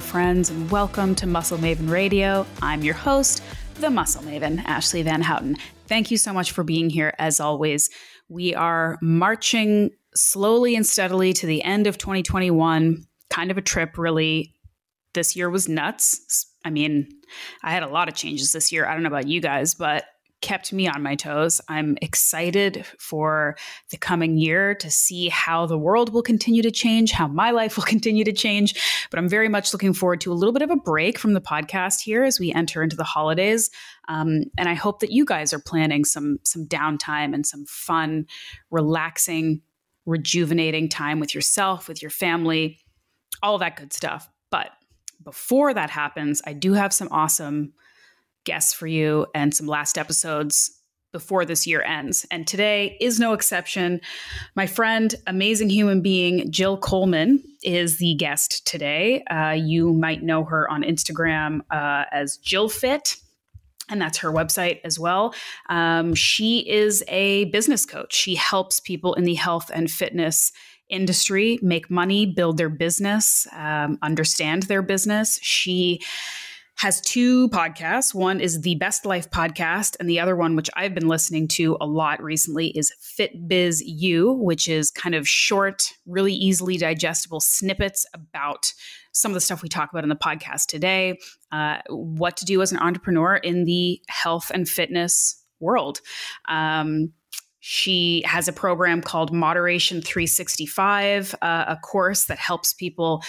friends, and welcome to Muscle Maven Radio. I'm your host, the Muscle Maven, Ashleigh Van Houten. Thank you so much for being here, as always. We are marching slowly and steadily to the end of 2021. Kind of a trip, really. This year was nuts. I mean, I had a lot of changes this year. I don't know about you guys, but kept me on my toes. I'm excited for the coming year to see how the world will continue to change, how my life will continue to change. But I'm very much looking forward to a little bit of a break from the podcast here as we enter into the holidays. Um, and I hope that you guys are planning some some downtime and some fun, relaxing, rejuvenating time with yourself, with your family, all that good stuff. But before that happens, I do have some awesome guests for you and some last episodes before this year ends. And today is no exception. My friend, amazing human being, Jill Coleman, is the guest today. Uh, you might know her on Instagram uh, as Jill Fit. And that's her website as well. Um, she is a business coach. She helps people in the health and fitness industry make money, build their business, um, understand their business. She has two podcasts. One is the Best Life podcast, and the other one, which I've been listening to a lot recently, is Fit Biz U, which is kind of short, really easily digestible snippets about some of the stuff we talk about in the podcast today, uh, what to do as an entrepreneur in the health and fitness world. Um, she has a program called Moderation 365, uh, a course that helps people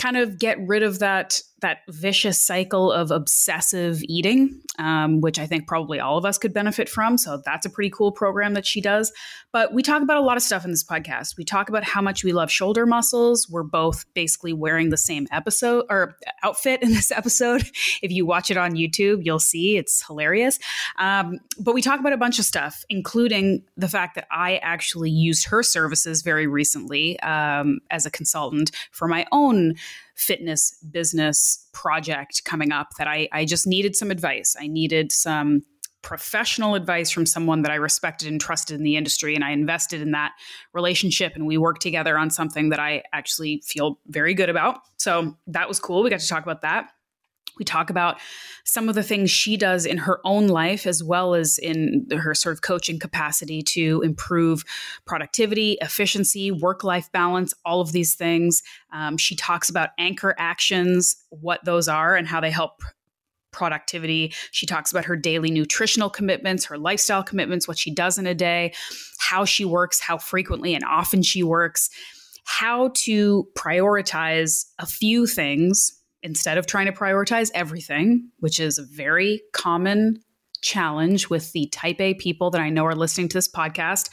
kind of get rid of that that vicious cycle of obsessive eating, um, which I think probably all of us could benefit from. So that's a pretty cool program that she does. But we talk about a lot of stuff in this podcast. We talk about how much we love shoulder muscles. We're both basically wearing the same episode or outfit in this episode. If you watch it on YouTube, you'll see it's hilarious. Um, but we talk about a bunch of stuff, including the fact that I actually used her services very recently um, as a consultant for my own fitness business project coming up that I, I just needed some advice. I needed some professional advice from someone that I respected and trusted in the industry. And I invested in that relationship and we worked together on something that I actually feel very good about. So that was cool. We got to talk about that. We talk about some of the things she does in her own life, as well as in her sort of coaching capacity to improve productivity, efficiency, work life balance, all of these things. Um, she talks about anchor actions, what those are, and how they help productivity. She talks about her daily nutritional commitments, her lifestyle commitments, what she does in a day, how she works, how frequently and often she works, how to prioritize a few things instead of trying to prioritize everything, which is a very common challenge with the type A people that I know are listening to this podcast.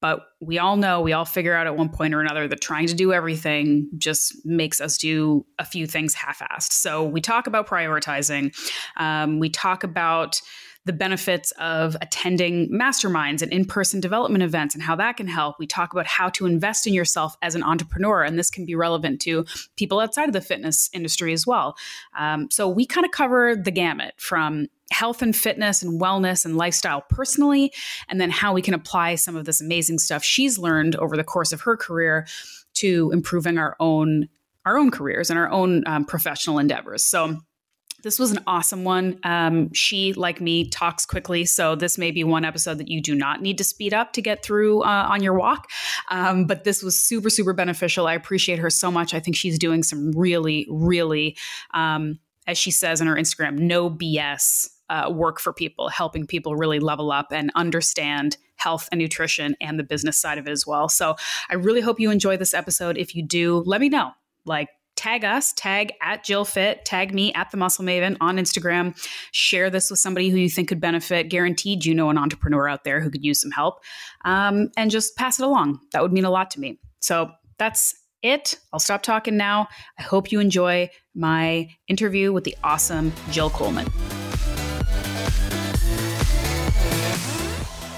But we all know, we all figure out at one point or another that trying to do everything just makes us do a few things half assed. So we talk about prioritizing. Um, we talk about the benefits of attending masterminds and in person development events and how that can help. We talk about how to invest in yourself as an entrepreneur, and this can be relevant to people outside of the fitness industry as well. Um, so we kind of cover the gamut from health and fitness and wellness and lifestyle personally, and then how we can apply some of this amazing stuff she's learned over the course of her career to improving our own our own careers and our own um, professional endeavors. So this was an awesome one. Um, she, like me, talks quickly, so this may be one episode that you do not need to speed up to get through uh, on your walk. Um, but this was super, super beneficial. I appreciate her so much. I think she's doing some really, really, um, as she says on her Instagram, no BS uh, work for people, helping people really level up and understand health and nutrition and the business side of it as well. So I really hope you enjoy this episode. If you do, let me know. Like, tag us, tag at Jill Fit, tag me at the Muscle Maven on Instagram. Share this with somebody who you think could benefit. Guaranteed, you know an entrepreneur out there who could use some help, um, and just pass it along. That would mean a lot to me. So that's it. I'll stop talking now. I hope you enjoy my interview with the awesome Jill Coleman.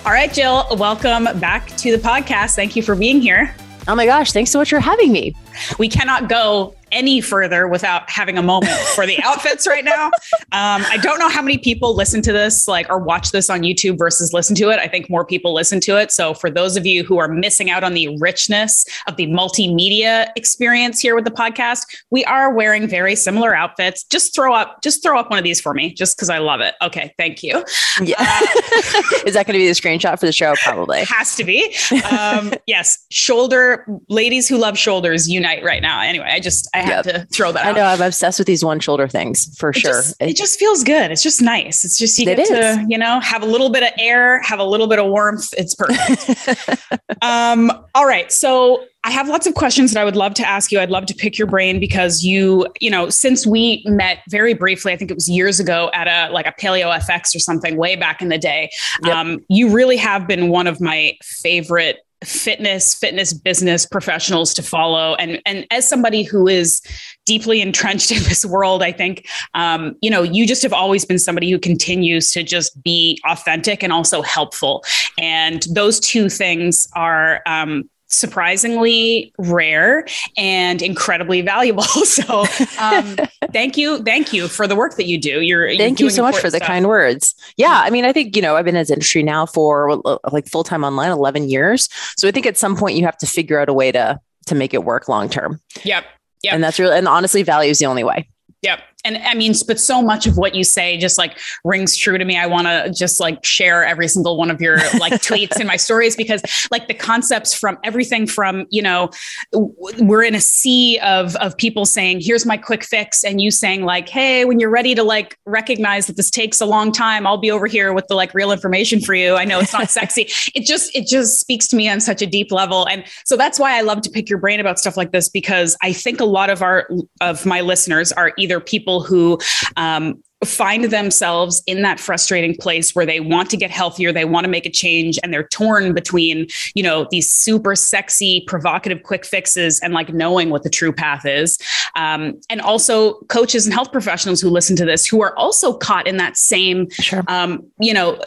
All right, Jill, welcome back to the podcast. Thank you for being here. Oh my gosh, thanks so much for having me. We cannot go any further without having a moment for the outfits right now. Um, I don't know how many people listen to this, like, or watch this on YouTube versus listen to it. I think more people listen to it. So, for those of you who are missing out on the richness of the multimedia experience here with the podcast, we are wearing very similar outfits. Just throw up, just throw up one of these for me, just because I love it. Okay, thank you. Yeah, uh, is that going to be the screenshot for the show? Probably has to be. Um, yes, shoulder ladies who love shoulders unite right now. Anyway, I just I have yep. to throw that. I know I'm obsessed with these one shoulder things for it sure. Just, it just feels good. It's just nice. It's just you get to you know have a little bit of air, have a little bit of warmth. It's perfect. um, all right, so I have lots of questions that I would love to ask you. I'd love to pick your brain because you, you know, since we met very briefly, I think it was years ago at a like a Paleo FX or something way back in the day. Yep. Um, you really have been one of my favorite fitness fitness business professionals to follow. And and as somebody who is deeply entrenched in this world i think um, you know you just have always been somebody who continues to just be authentic and also helpful. And those two things are um, surprisingly rare and incredibly valuable. So, um, thank you, thank you for the work that you do. You're thank you so much for the kind words. Yeah, I mean, I think you know I've been in this industry now for like full time online eleven years. So I think at some point you have to figure out a way to to make it work long term. Yep. Yeah, and that's really and honestly, value is the only way. Yep and I mean, but so much of what you say just like rings true to me. I want to just like share every single one of your like tweets in my stories because like the concepts from everything from, you know, we're in a sea of, of people saying, here's my quick fix. And you saying like, Hey, when you're ready to like recognize that this takes a long time, I'll be over here with the like real information for you. I know it's not sexy. It just, it just speaks to me on such a deep level. And so that's why I love to pick your brain about stuff like this, because I think a lot of our, of my listeners are either people people who um, find themselves in that frustrating place where they want to get healthier they want to make a change and they're torn between you know these super sexy provocative quick fixes and like knowing what the true path is um, and also coaches and health professionals who listen to this who are also caught in that same sure. um, you know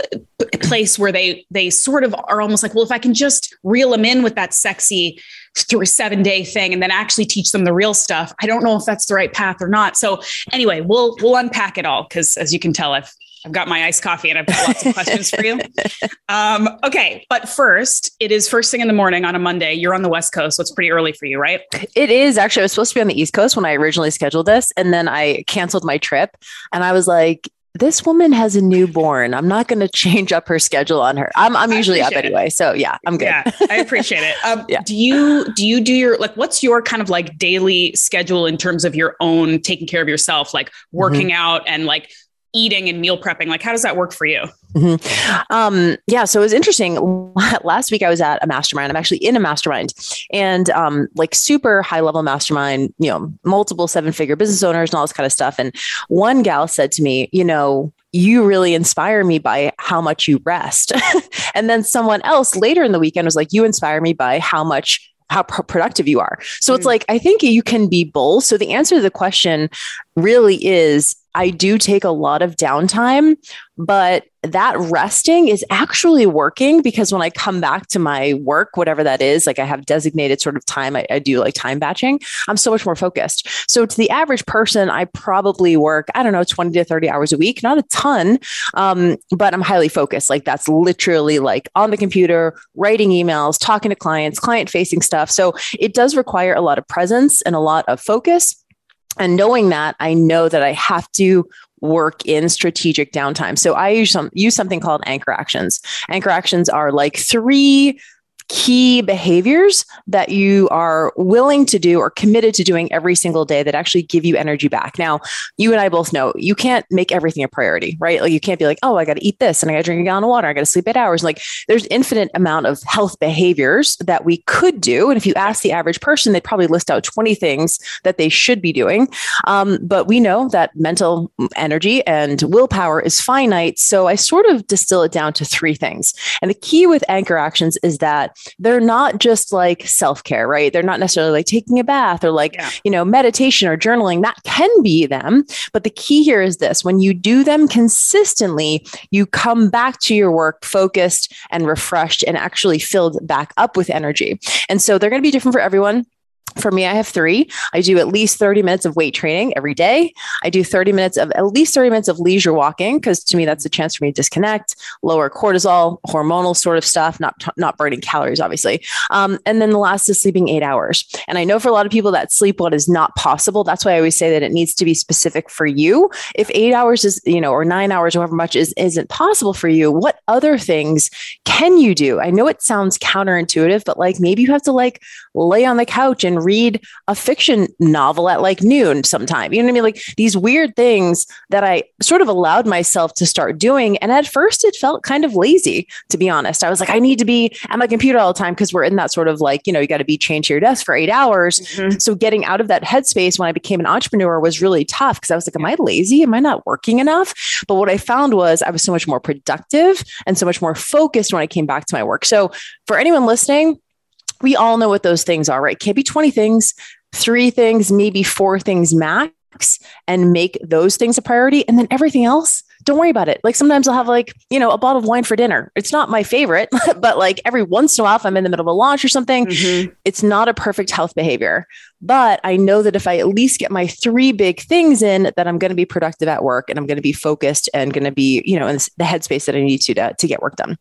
place where they they sort of are almost like well if i can just reel them in with that sexy through a seven day thing and then actually teach them the real stuff. I don't know if that's the right path or not. So anyway, we'll we'll unpack it all because as you can tell, I've I've got my iced coffee and I've got lots of questions for you. Um, okay, but first, it is first thing in the morning on a Monday. You're on the West Coast, so it's pretty early for you, right? It is actually. I was supposed to be on the East Coast when I originally scheduled this, and then I canceled my trip. And I was like, this woman has a newborn. I'm not going to change up her schedule on her. I'm, I'm usually up anyway. It. So yeah, I'm good. Yeah, I appreciate it. Um, yeah. Do you, do you do your, like, what's your kind of like daily schedule in terms of your own taking care of yourself, like working mm-hmm. out and like eating and meal prepping? Like, how does that work for you? Mm-hmm. Um, yeah, so it was interesting. Last week I was at a mastermind. I'm actually in a mastermind and um, like super high level mastermind, you know, multiple seven figure business owners and all this kind of stuff. And one gal said to me, you know, you really inspire me by how much you rest. and then someone else later in the weekend was like, you inspire me by how much how productive you are. So mm. it's like, I think you can be both. So the answer to the question really is I do take a lot of downtime, but that resting is actually working because when I come back to my work, whatever that is, like I have designated sort of time, I, I, do like time batching, I'm so much more focused. So to the average person, I probably work, I don't know, 20 to 30 hours a week, not a ton, um, but I'm highly focused. Like that's literally like on the computer, writing emails, talking to clients, client facing stuff. So it does require a lot of presence and a lot of focus and knowing that, I know that I have to work in strategic downtime. So I use, some, use something called anchor actions. Anchor actions are like three key behaviors that you are willing to do or committed to doing every single day that actually give you energy back. Now, you and I both know you can't make everything a priority, right? Like you can't be like, oh, I got to eat this and I got to drink a gallon of water. I got to sleep eight hours. Like there's infinite amount of health behaviors that we could do. And if you ask the average person, they'd probably list out 20 things that they should be doing. Um, but we know that mental energy and willpower is finite. So I sort of distill it down to three things. And the key with anchor actions is that they're not just like self care, right? They're not necessarily like taking a bath or like, yeah. you know, meditation or journaling. That can be them. But the key here is this when you do them consistently, you come back to your work focused and refreshed and actually filled back up with energy. And so they're going to be different for everyone for me, I have three. I do at least 30 minutes of weight training every day. I do 30 minutes of at least 30 minutes of leisure walking because to me that's a chance for me to disconnect, lower cortisol, hormonal sort of stuff, not not burning calories, obviously. Um, and then the last is sleeping eight hours. And I know for a lot of people that sleep what is not possible. That's why I always say that it needs to be specific for you. If eight hours is, you know, or nine hours, or however much is isn't possible for you, what other things can you do? I know it sounds counterintuitive, but like maybe you have to like lay on the couch and read a fiction novel at like noon sometime. You know what I mean? Like these weird things that I sort of allowed myself to start doing. And at first it felt kind of lazy, to be honest. I was like, I need to be at my computer all the time because we're in that sort of like, you know, you got to be chained to your desk for eight hours. Mm-hmm. So getting out of that headspace when I became an entrepreneur was really tough because I was like, am I lazy? Am I not working enough? But what I found was I was so much more productive and so much more focused when I came back to my work. So for anyone listening, we all know what those things are, right? Can't be 20 things, three things, maybe four things max, and make those things a priority. And then everything else, don't worry about it. Like sometimes I'll have like, you know, a bottle of wine for dinner. It's not my favorite, but like every once in a while, if I'm in the middle of a launch or something, mm-hmm. it's not a perfect health behavior. But I know that if I at least get my three big things in, that I'm going to be productive at work and I'm going to be focused and going to be, you know, in the headspace that I need to, to, to get work done.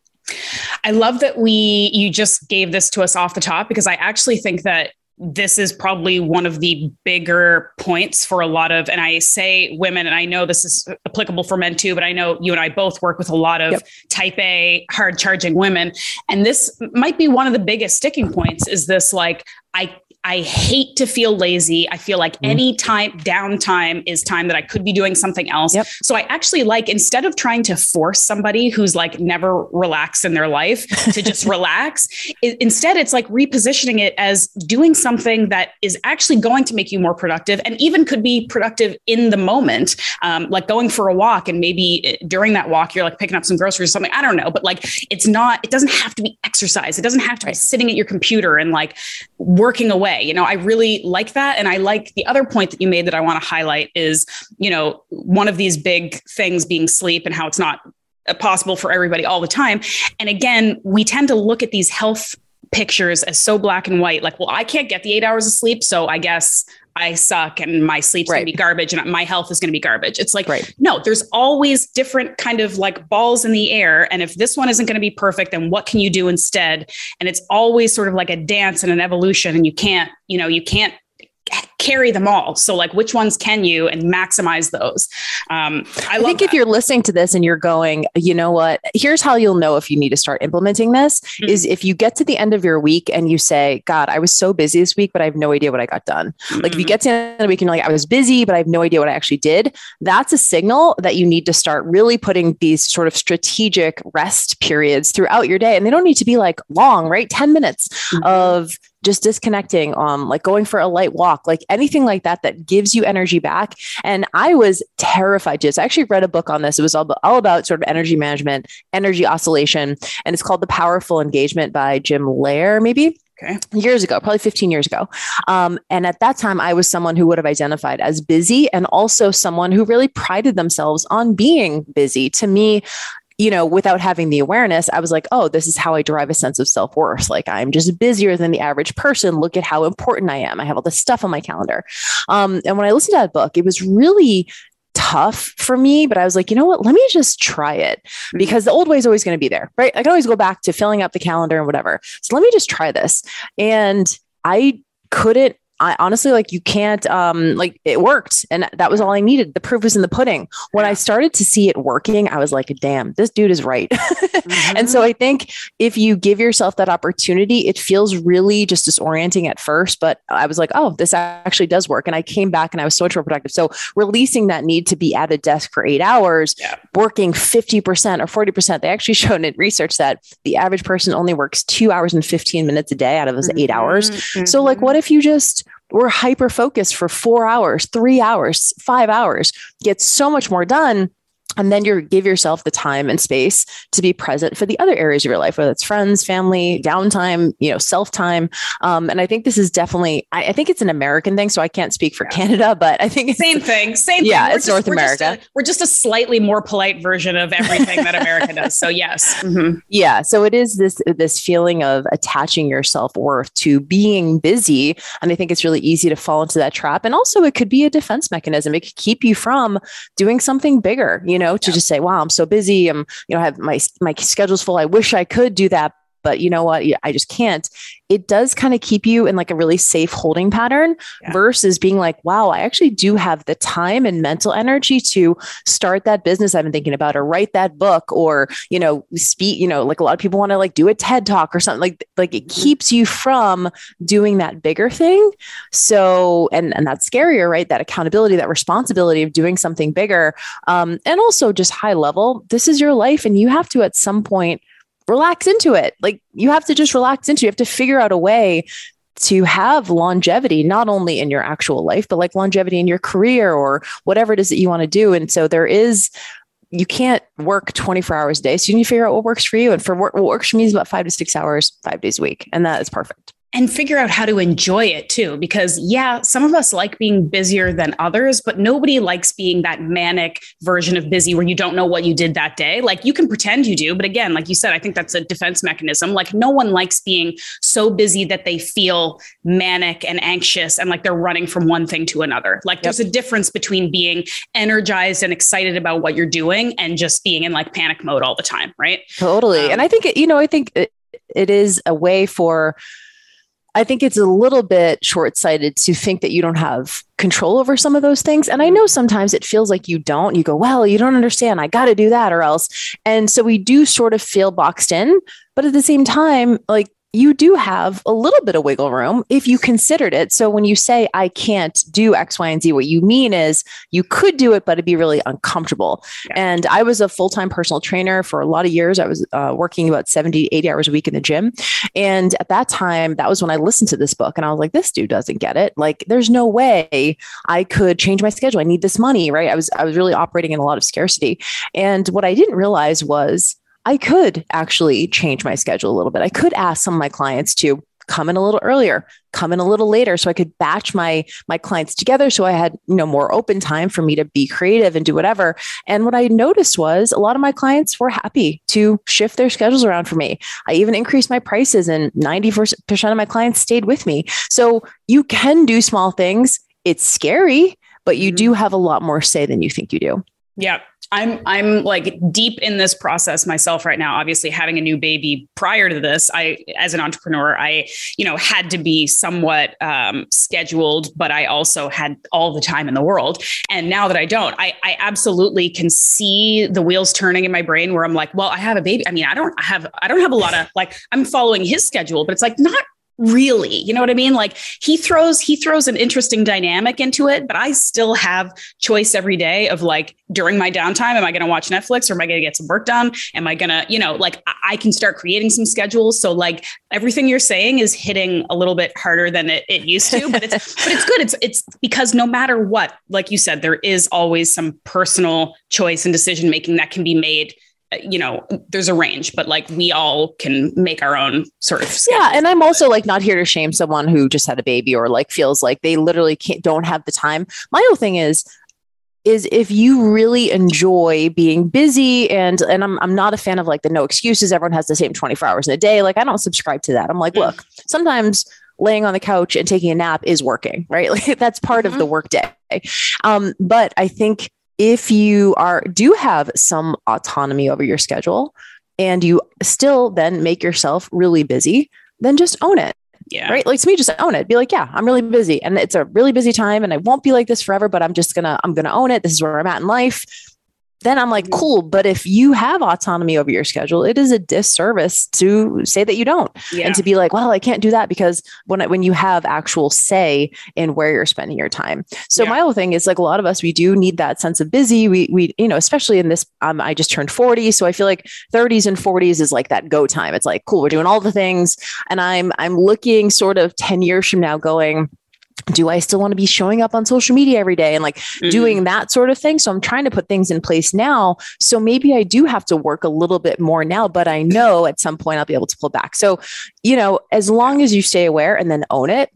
I love that we you just gave this to us off the top because I actually think that this is probably one of the bigger points for a lot of and I say women and I know this is applicable for men too but I know you and I both work with a lot of yep. type A hard charging women and this might be one of the biggest sticking points is this like I I hate to feel lazy. I feel like mm. any time downtime is time that I could be doing something else. Yep. So I actually like instead of trying to force somebody who's like never relaxed in their life to just relax, it, instead it's like repositioning it as doing something that is actually going to make you more productive and even could be productive in the moment, um, like going for a walk and maybe eh, during that walk you're like picking up some groceries or something. I don't know, but like it's not. It doesn't have to be exercise. It doesn't have to right. be sitting at your computer and like working away way. You know, I really like that. And I like the other point that you made that I want to highlight is, you know, one of these big things being sleep and how it's not uh, possible for everybody all the time. And again, we tend to look at these health pictures as so black and white like well i can't get the eight hours of sleep so i guess I suck and my sleep's right. gonna be garbage and my health is gonna be garbage. It's like, right. no, there's always different kind of like balls in the air. And if this one isn't gonna be perfect, then what can you do instead? And it's always sort of like a dance and an evolution. And you can't, you know, you can't carry them all. So, like, which ones can you and maximize those? Um, I, I think that. if you're listening to this and you're going, you know what? Here's how you'll know if you need to start implementing this: mm-hmm. is if you get to the end of your week and you say, "God, I was so busy this week, but I have no idea what I got done." Mm-hmm. Like, if you mm-hmm. get to the end of the week and you're like, "I was busy, but I have no idea what I actually did," that's a signal that you need to start really putting these sort of strategic rest periods throughout your day, and they don't need to be like long, right? Ten minutes mm-hmm. of just disconnecting, um, like going for a light walk, like anything like that that gives you energy back. And I was terrified just. I actually read a book on this. It was all, all about sort of energy management, energy oscillation, and it's called The Powerful Engagement by Jim Loehr, maybe. Okay. Years ago, probably 15 years ago. Um, and at that time, I was someone who would have identified as busy and also someone who really prided themselves on being busy. To me, you know, without having the awareness, I was like, oh, this is how I derive a sense of self worth. Like, I'm just busier than the average person. Look at how important I am. I have all this stuff on my calendar. Um, and when I listened to that book, it was really tough for me, but I was like, you know what? Let me just try it mm-hmm. because the old way is always going to be there, right? I can always go back to filling up the calendar and whatever. So let me just try this. And I couldn't I honestly like you can't um like it worked and that was all I needed. The proof was in the pudding. When I started to see it working, I was like, damn, this dude is right. mm-hmm. And so I think if you give yourself that opportunity, it feels really just disorienting at first, but I was like, oh, this actually does work. And I came back and I was so much more productive. So releasing that need to be at a desk for eight hours, yeah. working 50% or 40%, they actually showed in research that the average person only works two hours and 15 minutes a day out of those mm-hmm. eight hours. Mm-hmm. So like what if you just we're hyper focused for four hours, three hours, five hours, get so much more done and then you give yourself the time and space to be present for the other areas of your life whether it's friends family downtime you know self time um, and i think this is definitely I, I, think it's an american thing so i can't speak for yeah. canada but i think same thing same yeah thing. it's just, north we're america just a, we're just a slightly more polite version of everything that america does so yes mm-hmm. yeah so it is this this feeling of attaching your self-worth to being busy and i think it's really easy to fall into that trap and also it could be a defense mechanism it could keep you from doing something bigger you know know, to yeah. just say, wow, I'm so busy. I'm, you know, I have my, my schedule's full. I wish I could do that, but you know what? I just can't. It does kind of keep you in like a really safe holding pattern yeah. versus being like, wow, I actually do have the time and mental energy to start that business I've been thinking about or write that book or, you know, speak, you know, like a lot of people want to like do a TED talk or something like, like it mm-hmm. keeps you from doing that bigger thing. So, and, and that's scarier, right? That accountability, that responsibility of doing something bigger. Um, and also just high level, this is your life and you have to at some point relax into it. Like you have to just relax into it. You have to figure out a way to have longevity, not only in your actual life, but like longevity in your career or whatever it is that you want to do. And so there is, you can't work 24 hours a day. So you need to figure out what works for you. And for what works for me is about five to six hours, five days a week. And that is perfect and figure out how to enjoy it too. Because, yeah, some of us like being busier than others, but nobody likes being that manic version of busy where you don't know what you did that day. Like you can pretend you do, but again, like you said, I think that's a defense mechanism. Like no one likes being so busy that they feel manic and anxious and like they're running from one thing to another. Like yep. there's a difference between being energized and excited about what you're doing and just being in like panic mode all the time. Right. Totally. Um, and I think, you know, I think it, it is a way for, I think it's a little bit short sighted to think that you don't have control over some of those things. And I mm-hmm. know sometimes it feels like you don't. You go, well, you don't understand. I got to do that or else. And so we do sort of feel boxed in. But at the same time, like you do have a little bit of wiggle room if you considered it. So when you say, I can't do X, Y, and Z, what you mean is you could do it, but it'd be really uncomfortable. Yeah. And I was a full time personal trainer for a lot of years. I was uh, working about 70, 80 hours a week in the gym. And at that time, that was when I listened to this book and I was like, this dude doesn't get it. Like, there's no way I could change my schedule. I need this money, right? I was, I was really operating in a lot of scarcity. And what I didn't realize was, I could actually change my schedule a little bit. I could ask some of my clients to come in a little earlier, come in a little later so I could batch my my clients together so I had, you know, more open time for me to be creative and do whatever. And what I noticed was a lot of my clients were happy to shift their schedules around for me. I even increased my prices and 90% of my clients stayed with me. So you can do small things. It's scary, but you mm-hmm. do have a lot more say than you think you do. Yeah. I'm I'm like deep in this process myself right now. Obviously, having a new baby prior to this, I as an entrepreneur, I you know had to be somewhat um, scheduled, but I also had all the time in the world. And now that I don't, I I absolutely can see the wheels turning in my brain where I'm like, well, I have a baby. I mean, I don't have I don't have a lot of like I'm following his schedule, but it's like not really? You know what i mean? Like he throws he throws an interesting dynamic into it but i still have choice every day of like during my downtime am i going to watch netflix or am i going to get some work done? Am i going to you know like i can start creating some schedules. So like everything you're saying is hitting a little bit harder than it, it used to but it's but it's good. It's it's because no matter what like you said there is always some personal choice and decision making that can be made you know, there's a range, but like we all can make our own sort of. Yeah. And I'm also like not here to shame someone who just had a baby or like feels like they literally can't, don't have the time. My whole thing is, is if you really enjoy being busy and and I'm I'm not a fan of like the no excuses everyone has the same 24 hours in a day like I don't subscribe to that. I'm like, mm. look, sometimes laying on the couch and taking a nap is working, right? Like that's part mm-hmm. of the work day. Um, but I think if you are do have some autonomy over your schedule and you still then make yourself really busy, then just own it. Yeah. Right. Like to me, just own it. Be like, yeah, I'm really busy and it's a really busy time and I won't be like this forever, but I'm just gonna, I'm gonna own it. This is where I'm at in life then I'm like, mm-hmm. cool. But if you have autonomy over your schedule, it is a disservice to say that you don't, yeah. and to be like, well, I can't do that because when when you have actual say in where you're spending your time. So yeah. my whole thing is like a lot of us, we do need that sense of busy. We we you know, especially in this, um, I just turned 40, so I feel like 30s and 40s is like that go time. It's like cool, we're doing all the things, and I'm I'm looking sort of 10 years from now, going do I still want to be showing up on social media every day and like mm-hmm. doing that sort of thing? So I'm trying to put things in place now. So maybe I do have to work a little bit more now, but I know at some point I'll be able to pull back. So, you know, as long as you stay aware and then own it,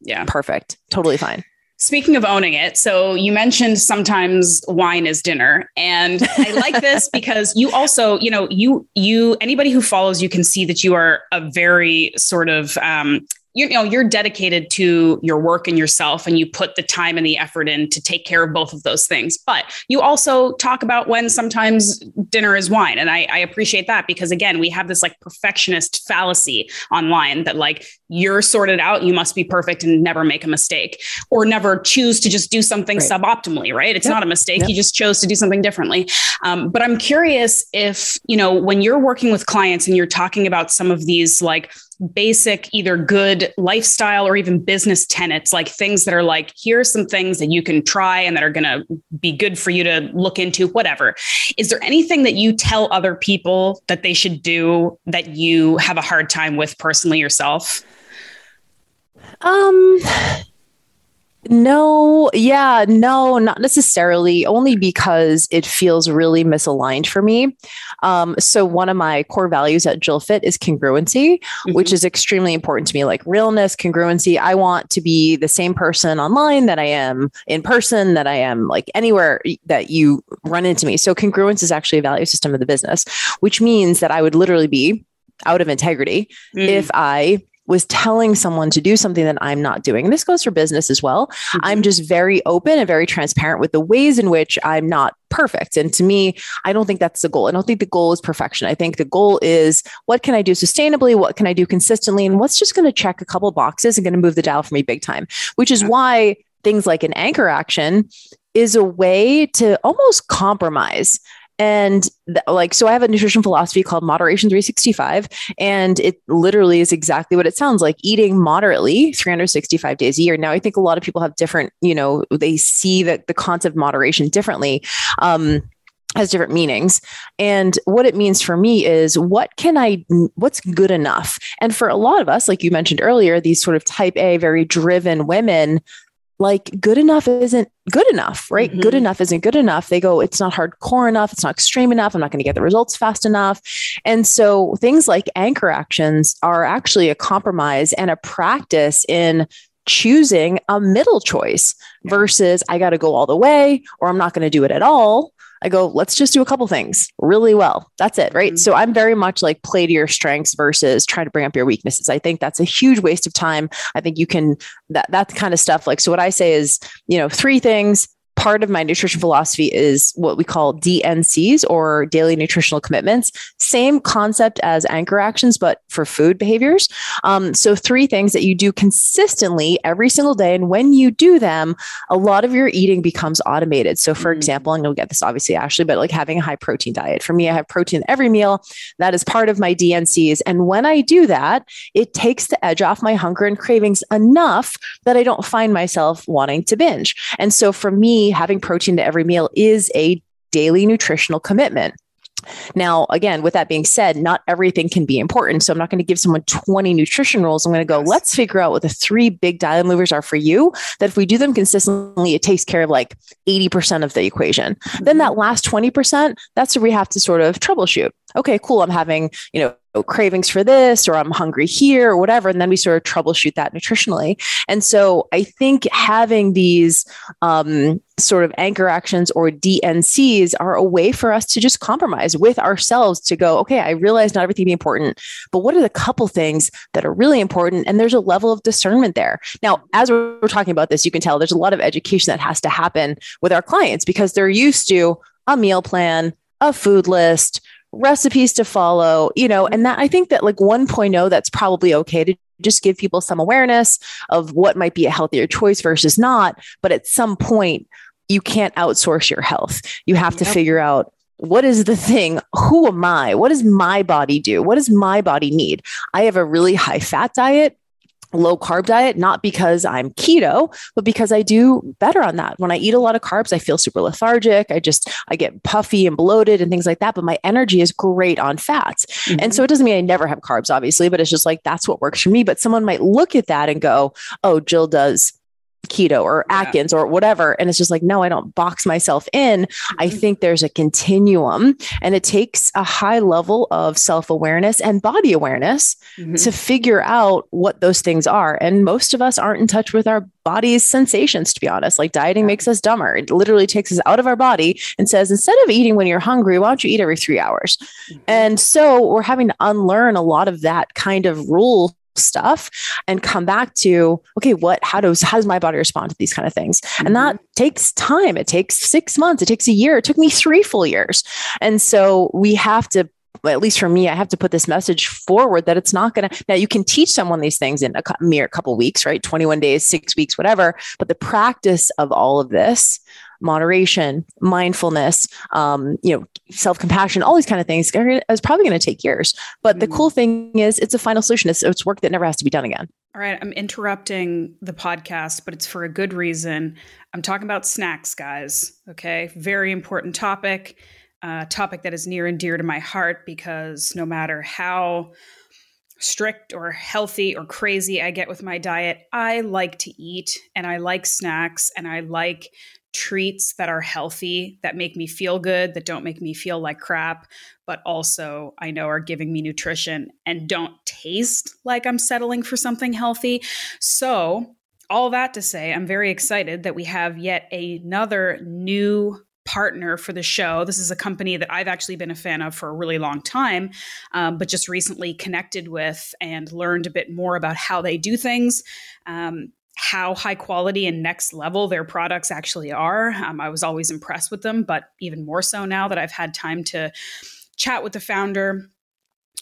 yeah, perfect. Totally fine. Speaking of owning it, so you mentioned sometimes wine is dinner. And I like this because you also, you know, you, you, anybody who follows you can see that you are a very sort of, um, you know you're dedicated to your work and yourself and you put the time and the effort in to take care of both of those things. But you also talk about when sometimes dinner is wine and I, I, appreciate that because again we have this like perfectionist fallacy online that like you're sorted out you must be perfect and never make a mistake or never choose to just do something right. suboptimally right it's yep. not a mistake yep. you just chose to do something differently um, but i'm curious if you know when you're working with clients and you're talking about some of these like basic either good lifestyle or even business tenets like things that are like here's some things that you can try and that are going to be good for you to look into whatever is there anything that you tell other people that they should do that you have a hard time with personally yourself um no, yeah, no, not necessarily, only because it feels really misaligned for me. Um, so, one of my core values at Jill Fit is congruency, mm-hmm. which is extremely important to me like realness, congruency. I want to be the same person online that I am in person, that I am like anywhere that you run into me. So, congruence is actually a value system of the business, which means that I would literally be out of integrity mm. if I was telling someone to do something that I'm not doing. And this goes for business as well. Mm-hmm. I'm just very open and very transparent with the ways in which I'm not perfect. And to me, I don't think that's the goal. I don't think the goal is perfection. I think the goal is what can I do sustainably? What can I do consistently? And what's just going to check a couple boxes and going to move the dial for me big time, which is why things like an anchor action is a way to almost compromise and th- like, so I have a nutrition philosophy called Moderation 365. And it literally is exactly what it sounds like eating moderately 365 days a year. Now, I think a lot of people have different, you know, they see that the concept of moderation differently. Um, has different meanings. And what it means for me is what can I, what's good enough? And for a lot of us, like you mentioned earlier, these sort of type A, very driven women, like good enough isn't good enough, right? Mm-hmm. Good enough isn't good enough. They go, it's not hardcore enough. It's not extreme enough. I'm not going to get the results fast enough. And so things like anchor actions are actually a compromise and a practice in choosing a middle choice versus I got to go all the way or I'm not going to do it at all. I go, let's just do a couple things really well. That's it. Right. Mm-hmm. So I'm very much like play to your strengths versus try to bring up your weaknesses. I think that's a huge waste of time. I think you can, that, that kind of stuff. Like, so what I say is, you know, three things, part of my nutrition philosophy is what we call DNCs or daily nutritional commitments. Same concept as anchor actions, but for food behaviors. Um, so, three things that you do consistently every single day. And when you do them, a lot of your eating becomes automated. So, for mm-hmm. example, and you'll get this obviously, Ashleigh, but like having a high protein diet. For me, I have protein every meal. That is part of my DNCs. And when I do that, it takes the edge off my hunger and cravings enough that I don't find myself wanting to binge. And so, for me, having protein to every meal is a daily nutritional commitment. Now, again, with that being said, not everything can be important. So I'm not going to give someone 20 nutrition rules. I'm going to go, let's figure out what the three big diet movers are for you. That if we do them consistently, it takes care of like 80% of the equation. Mm-hmm. Then that last 20%, that's where we have to sort of troubleshoot. Okay, cool. I'm having, you know, cravings for this or I'm hungry here or whatever. And then we sort of troubleshoot that nutritionally. And so I think having these um, sort of anchor actions or DNCs are a way for us to just compromise with ourselves to go, okay, I realize not everything be important, but what are the couple things that are really important? And there's a level of discernment there. Now, as we're talking about this, you can tell there's a lot of education that has to happen with our clients because they're used to a meal plan, a food list, recipes to follow, you know, and that I think that like 1.0, that's probably okay to just give people some awareness of what might be a healthier choice versus not. But at some point, you can't outsource your health. You have yep. to figure out what is the thing? Who am I? What does my body do? What does my body need? I have a really high fat diet low carb diet, not because I'm keto, but because I do better on that. When I eat a lot of carbs, I feel super lethargic. I just, I get puffy and bloated and things like that. But my energy is great on fats. Mm-hmm. And so it doesn't mean I never have carbs, obviously, but it's just like that's what works for me. But someone might look at that and go, oh, Jill does keto or Atkins yeah. or whatever. And it's just like, no, I don't box myself in. Mm-hmm. I think there's a continuum and it takes a high level of self awareness and body awareness mm-hmm. to figure out what those things are. And most of us aren't in touch with our body's sensations, to be honest. Like dieting yeah. makes us dumber. It literally takes us out of our body and says, instead of eating when you're hungry, why don't you eat every three hours? Mm-hmm. And so we're having to unlearn a lot of that kind of rule stuff and come back to okay what how does how does my body respond to these kind of things mm-hmm. and that mm-hmm. takes time it takes six months it takes a year it took me three full years and so we have to at least for me, I have to put this message forward that it's not going to. Now, you can teach someone these things in a mere couple weeks, right? 21 days, six weeks, whatever. But the practice of all of this moderation, mindfulness, um, you know, self compassion, all these kind of things is probably going to take years. But mm-hmm. the cool thing is, it's a final solution. It's, it's work that never has to be done again. All right, I'm interrupting the podcast, but it's for a good reason. I'm talking about snacks, guys. Okay, very important topic, uh, topic that is near and dear to my heart because no matter how strict or healthy or crazy I get with my diet, I like to eat and I like snacks and I like treats that are healthy, that make me feel good, that don't make me feel like crap, but also I know are giving me nutrition and don't taste like I'm settling for something healthy. So, all that to say, I'm very excited that we have yet another new partner for the show. This is a company that I've actually been a fan of for a really long time, um, but just recently connected with and learned a bit more about how they do things. Um, how high quality and next level their products actually are. Um, I was always impressed with them, but even more so now that I've had time to chat with the founder.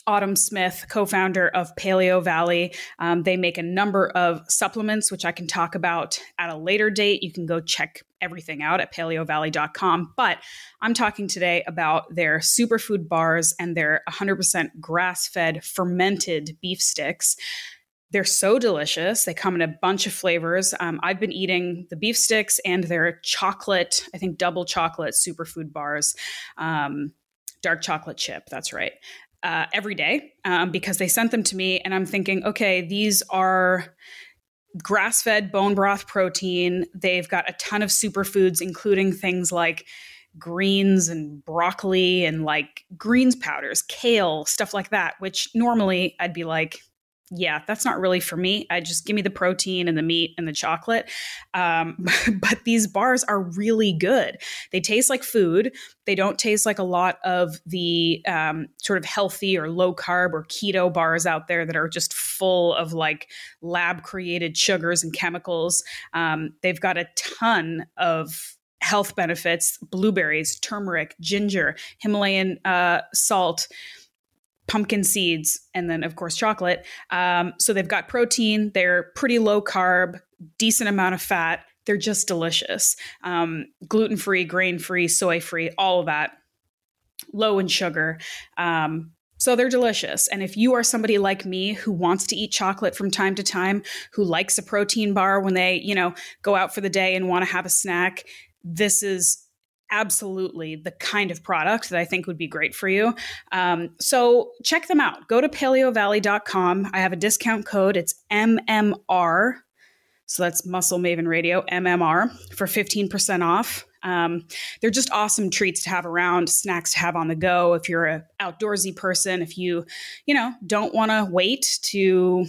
Autumn Smith, co founder of Paleo Valley. Um, they make a number of supplements, which I can talk about at a later date. You can go check everything out at paleovalley.com. But I'm talking today about their superfood bars and their 100% grass fed fermented beef sticks. They're so delicious. They come in a bunch of flavors. Um, I've been eating the beef sticks and their chocolate, I think double chocolate superfood bars, um, dark chocolate chip. That's right. Uh, every day um, because they sent them to me, and I'm thinking, okay, these are grass fed bone broth protein. They've got a ton of superfoods, including things like greens and broccoli and like greens powders, kale, stuff like that, which normally I'd be like, yeah, that's not really for me. I just give me the protein and the meat and the chocolate. Um, but these bars are really good. They taste like food. They don't taste like a lot of the um, sort of healthy or low carb or keto bars out there that are just full of like lab created sugars and chemicals. Um, they've got a ton of health benefits blueberries, turmeric, ginger, Himalayan uh, salt pumpkin seeds, and then, of course, chocolate. Um, so they've got protein, they're pretty low carb, decent amount of fat. They're just delicious. Um, Gluten free, grain free, soy free, all of that. Low in sugar. Um, so they're delicious. And if you are somebody like me who wants to eat chocolate from time to time, who likes a protein bar when they, you know, go out for the day and want to have a snack, this is absolutely the kind of product that I think would be great for you. Um, so check them out. Go to paleovalley.com. I have a discount code. It's MMR. So that's Muscle Maven Radio, MMR, for 15% off. Um, they're just awesome treats to have around, snacks to have on the go. If you're a outdoorsy person, if you, you know, don't want to wait to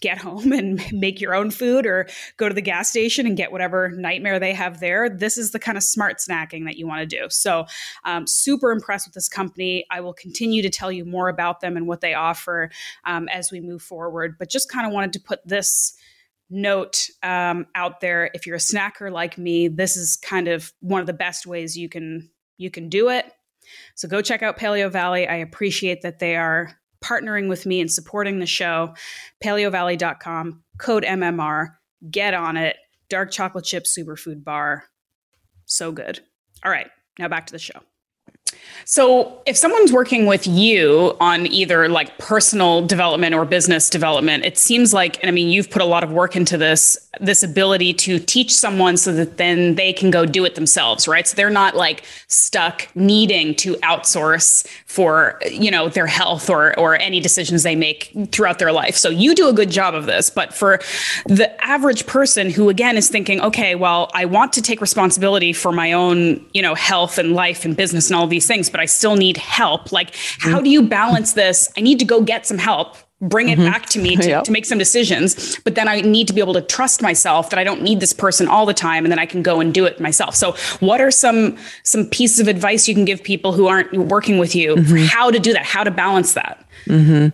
get home and make your own food or go to the gas station and get whatever nightmare they have there. This is the kind of smart snacking that you want to do. So, um, super impressed with this company. I will continue to tell you more about them and what they offer um, as we move forward, but just kind of wanted to put this note um, out there if you're a snacker like me this is kind of one of the best ways you can you can do it so go check out paleo valley i appreciate that they are partnering with me and supporting the show, paleovalley.com, code MMR, get on it. Dark chocolate chip superfood bar. So good. All right, now back to the show. So, if someone's working with you on either like personal development or business development, it seems like, and I mean, you've put a lot of work into this, this ability to teach someone so that then they can go do it themselves, right? So they're not like stuck needing to outsource for, you know, their health or or any decisions they make throughout their life. So you do a good job of this, but for the average person who again is thinking, okay, well, I want to take responsibility for my own, you know, health and life and business and all these things, but I still need help. Like, how mm-hmm. do you balance this? I need to go get some help bring it mm-hmm. back to me to, yep. to make some decisions but then i need to be able to trust myself that i don't need this person all the time and then i can go and do it myself so what are some some pieces of advice you can give people who aren't working with you mm-hmm. how to do that how to balance that mm-hmm.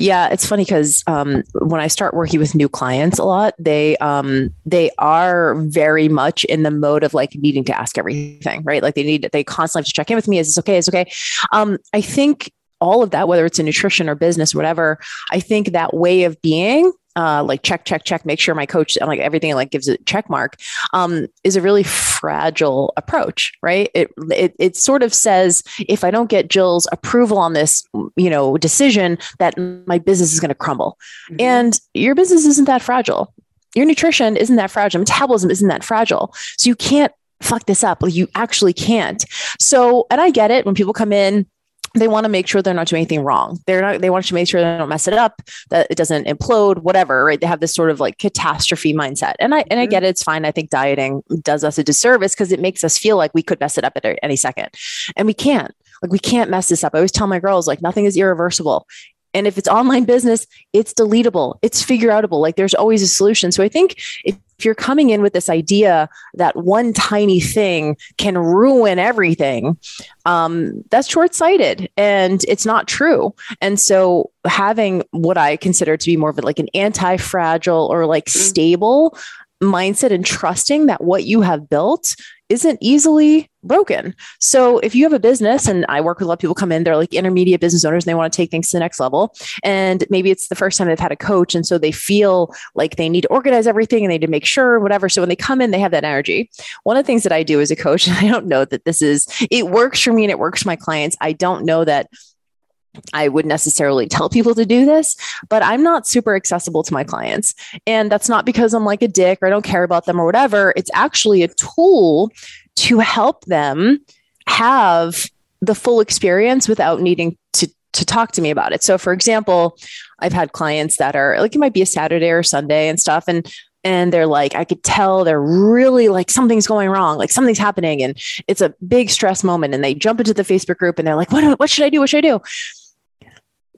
yeah it's funny because um, when i start working with new clients a lot they um, they are very much in the mode of like needing to ask everything right like they need they constantly have to check in with me is this okay is okay um, i think all of that, whether it's in nutrition or business, whatever, I think that way of being, uh, like check, check, check, make sure my coach, and like everything like gives it a check mark, um, is a really fragile approach, right? It, it, it sort of says, if I don't get Jill's approval on this, you know, decision that my business is going to crumble mm-hmm. and your business isn't that fragile. Your nutrition isn't that fragile. Metabolism isn't that fragile. So you can't fuck this up. You actually can't. So, and I get it when people come in, they want to make sure they're not doing anything wrong. They're not, they want to make sure they don't mess it up, that it doesn't implode, whatever, right? They have this sort of like catastrophe mindset. And I, and I get mm-hmm. it. It's fine. I think dieting does us a disservice because it makes us feel like we could mess it up at any second and we can't. Like we can't mess this up. I always tell my girls like nothing is irreversible. And if it's online business, it's deletable, it's figure outable. Like there's always a solution. So I think if, if you're coming in with this idea that one tiny thing can ruin everything, um, that's short sighted and it's not true. And so having what I consider to be more of like an anti fragile or like mm. stable mindset and trusting that what you have built isn't easily broken. So if you have a business, and I work with a lot of people come in, they're like intermediate business owners and they want to take things to the next level. And maybe it's the first time they've had a coach. And so they feel like they need to organize everything and they need to make sure, whatever. So when they come in, they have that energy. One of the things that I do as a coach, and I don't know that this is, it works for me and it works for my clients. I don't know that I would necessarily tell people to do this, but I'm not super accessible to my clients. And that's not because I'm like a dick or I don't care about them or whatever. It's actually a tool to help them have the full experience without needing to to talk to me about it. So for example, I've had clients that are like it might be a Saturday or Sunday and stuff and and they're like I could tell they're really like something's going wrong, like something's happening and it's a big stress moment and they jump into the Facebook group and they're like what what should I do? What should I do?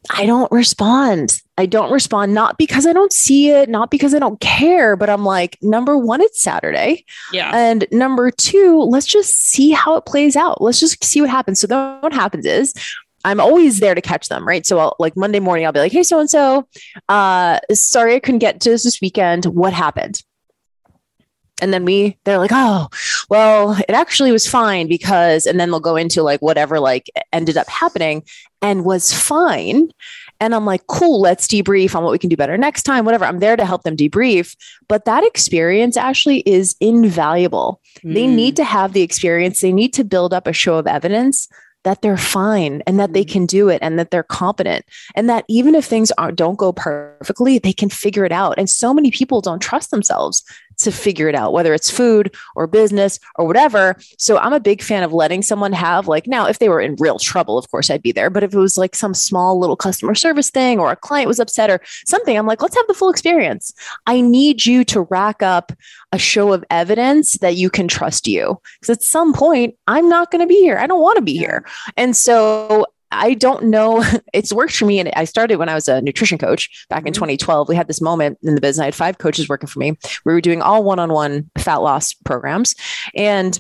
I don't respond. I don't respond, not because I don't see it, not because I don't care, but I'm like, number one, it's Saturday. Yeah. And number two, let's just see how it plays out. Let's just see what happens. So then what happens is I'm always there to catch them, right? So I'll, like Monday morning, I'll be like, hey, so and so, uh, sorry I couldn't get to this this weekend. What happened? and then we they're like oh well it actually was fine because and then they'll go into like whatever like ended up happening and was fine and i'm like cool let's debrief on what we can do better next time whatever i'm there to help them debrief but that experience actually is invaluable mm. they need to have the experience they need to build up a show of evidence that they're fine and that they mm-hmm. can do it and that they're competent and that even if things aren't don't go perfectly they can figure it out and so many people don't trust themselves to figure it out whether it's food or business or whatever. So i'm a big fan of letting someone have like now if they were in real trouble of course i'd be there. But if it was like some small little customer service thing or a client was upset or something i'm like let's have the full experience. I need you to rack up a show of evidence that you can trust you. Because at some point i'm not going to be here. I don't want to be here. And so I don't know. It's worked for me. And I started when I was a nutrition coach back in 2012. Mm-hmm. We had this moment in the business. I had five coaches working for me. We were doing all one on one fat loss programs. And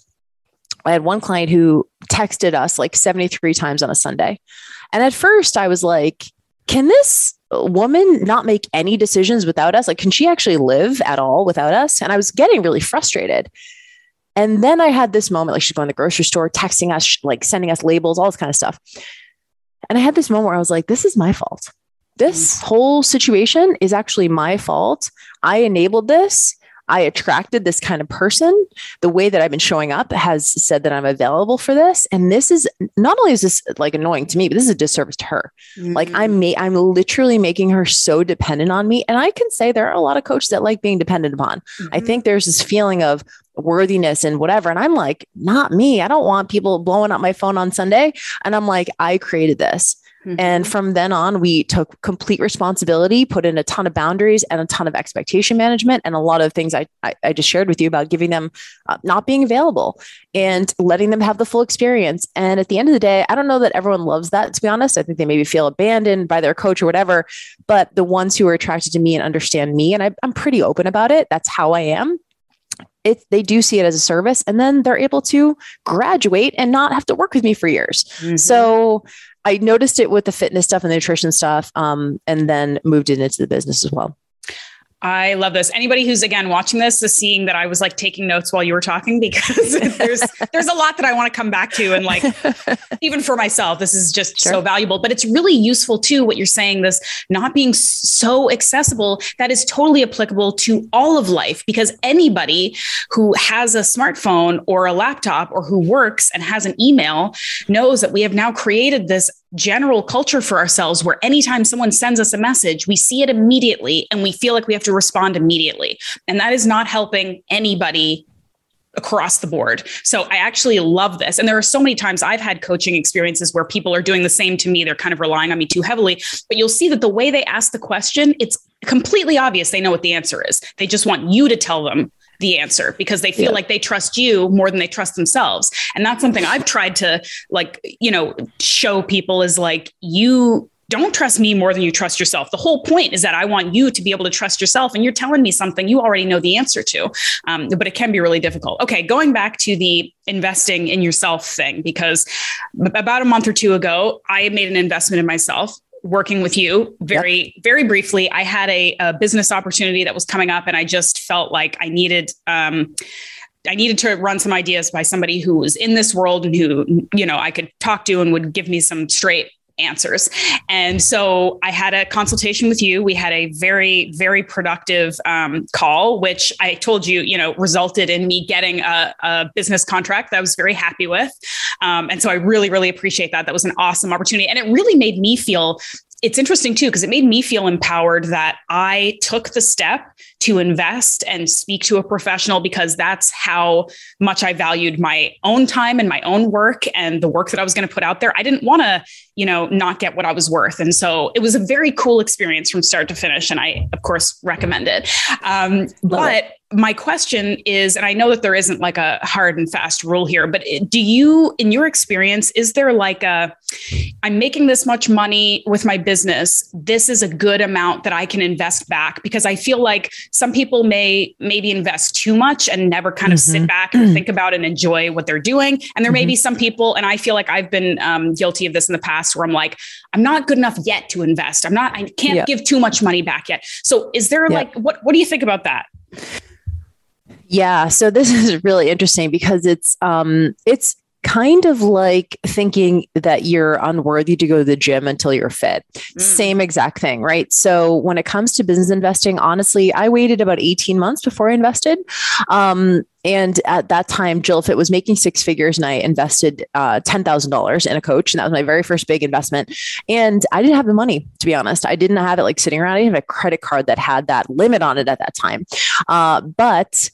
I had one client who texted us like 73 times on a Sunday. And at first I was like, can this woman not make any decisions without us? Like, can she actually live at all without us? And I was getting really frustrated. And then I had this moment, like she's going to the grocery store, texting us, like sending us labels, all this kind of stuff. And I had this moment where I was like, this is my fault. This mm. whole situation is actually my fault. I enabled this. I attracted this kind of person. The way that I've been showing up has said that I'm available for this. And this is not only is this like annoying to me, but this is a disservice to her. Mm-hmm. Like I'm ma- I'm literally making her so dependent on me. And I can say there are a lot of coaches that like being dependent upon. Mm-hmm. I think there's this feeling of worthiness and whatever. And I'm like, not me. I don't want people blowing up my phone on Sunday. And I'm like, I created this. Mm-hmm. And from then on, we took complete responsibility, put in a ton of boundaries and a ton of expectation management, and a lot of things I, I, I just shared with you about giving them uh, not being available and letting them have the full experience. And at the end of the day, I don't know that everyone loves that, to be honest. I think they maybe feel abandoned by their coach or whatever. But the ones who are attracted to me and understand me, and I, I'm pretty open about it, that's how I am it, they do see it as a service and then they're able to graduate and not have to work with me for years. Mm-hmm. So I noticed it with the fitness stuff and the nutrition stuff, um, and then moved it into the business as well. I love this. Anybody who's again watching this is seeing that I was like taking notes while you were talking because there's there's a lot that I want to come back to and like even for myself this is just sure. so valuable but it's really useful too what you're saying this not being so accessible that is totally applicable to all of life because anybody who has a smartphone or a laptop or who works and has an email knows that we have now created this general culture for ourselves where anytime someone sends us a message, we see it immediately and we feel like we have to respond immediately. And that is not helping anybody across the board. So I actually love this. And there are so many times I've had coaching experiences where people are doing the same to me. They're kind of relying on me too heavily. But you'll see that the way they ask the question, it's completely obvious they know what the answer is. They just want you to tell them the answer because they feel yeah. like they trust you more than they trust themselves. And that's something I've tried to like, you know, show people is like you don't trust me more than you trust yourself. The whole point is that I want you to be able to trust yourself, and you're telling me something you already know the answer to. Um, but it can be really difficult. Okay, going back to the investing in yourself thing, because about a month or two ago, I made an investment in myself working with you very yep. very briefly i had a, a, business opportunity that was coming up and i just felt like i needed um, I needed to run some ideas by somebody who was in this world and who, you know, I could talk to and would give me some straight answers. And so I had a consultation with you. We had a very, very productive um, call, which I told you, you know, resulted in me getting a, a business contract that I was very happy with. Um, and so I really, really appreciate that. That was an awesome opportunity. And it really made me feel it's interesting too, because it made me feel empowered that I took the step to invest and speak to a professional because that's how much I valued my own time and my own work and the work that I was going to put out there. I didn't want to, you know, not get what I was worth. And so it was a very cool experience from start to finish. And I, of course, recommend it. Um, but it my question is and i know that there isn't like a hard and fast rule here but do you in your experience is there like a i'm making this much money with my business this is a good amount that i can invest back because i feel like some people may maybe invest too much and never kind of mm-hmm. sit back and think about and enjoy what they're doing and there mm-hmm. may be some people and i feel like i've been um, guilty of this in the past where i'm like i'm not good enough yet to invest i'm not i can't yep. give too much money back yet so is there yep. like what what do you think about that yeah, so this is really interesting because it's um it's kind of like thinking that you're unworthy to go to the gym until you're fit. Mm. Same exact thing, right? So when it comes to business investing, honestly, I waited about 18 months before I invested. Um, and at that time, Jill Fit was making six figures, and I invested uh, ten thousand dollars in a coach, and that was my very first big investment. And I didn't have the money, to be honest. I didn't have it like sitting around. I didn't have a credit card that had that limit on it at that time. Uh, but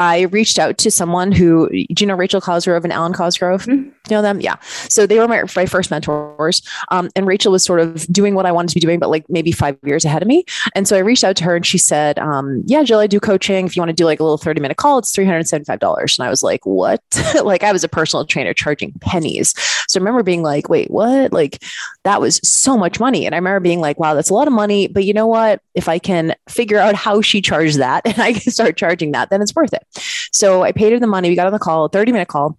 I reached out to someone who, do you know Rachel Cosgrove and Alan Cosgrove? Mm-hmm. You know them? Yeah. So they were my, my first mentors. Um, and Rachel was sort of doing what I wanted to be doing, but like maybe five years ahead of me. And so I reached out to her and she said, um, Yeah, Jill, I do coaching. If you want to do like a little 30 minute call, it's $375. And I was like, What? like I was a personal trainer charging pennies. So I remember being like, Wait, what? Like that was so much money. And I remember being like, Wow, that's a lot of money. But you know what? If I can figure out how she charged that and I can start charging that, then it's worth it. So I paid her the money. We got on the call, 30 minute call.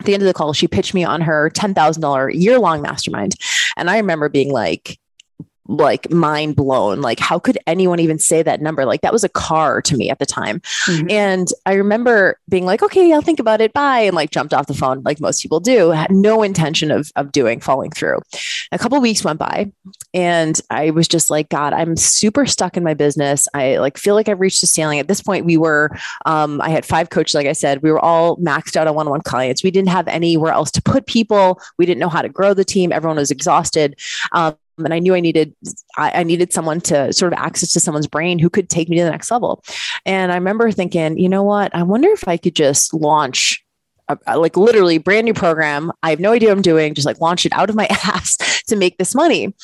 At the end of the call, she pitched me on her $10,000 year long mastermind. And I remember being like, like mind blown. Like, how could anyone even say that number? Like, that was a car to me at the time. Mm-hmm. And I remember being like, okay, I'll think about it. Bye. And like jumped off the phone, like most people do, had no intention of, of doing, following through. A couple weeks went by and I was just like, God, I'm super stuck in my business. I like feel like I've reached the ceiling. At this point, we were, um, I had five coaches, like I said, we were all maxed out on one on one clients. We didn't have anywhere else to put people. We didn't know how to grow the team. Everyone was exhausted. Um, and I knew I needed I, needed someone to sort of access to someone's brain who could take me to the next level. And I remember thinking, you know what? I wonder if I could just launch a, like literally brand new program. I have no idea what I'm doing. Just like launch it out of my ass to make this money.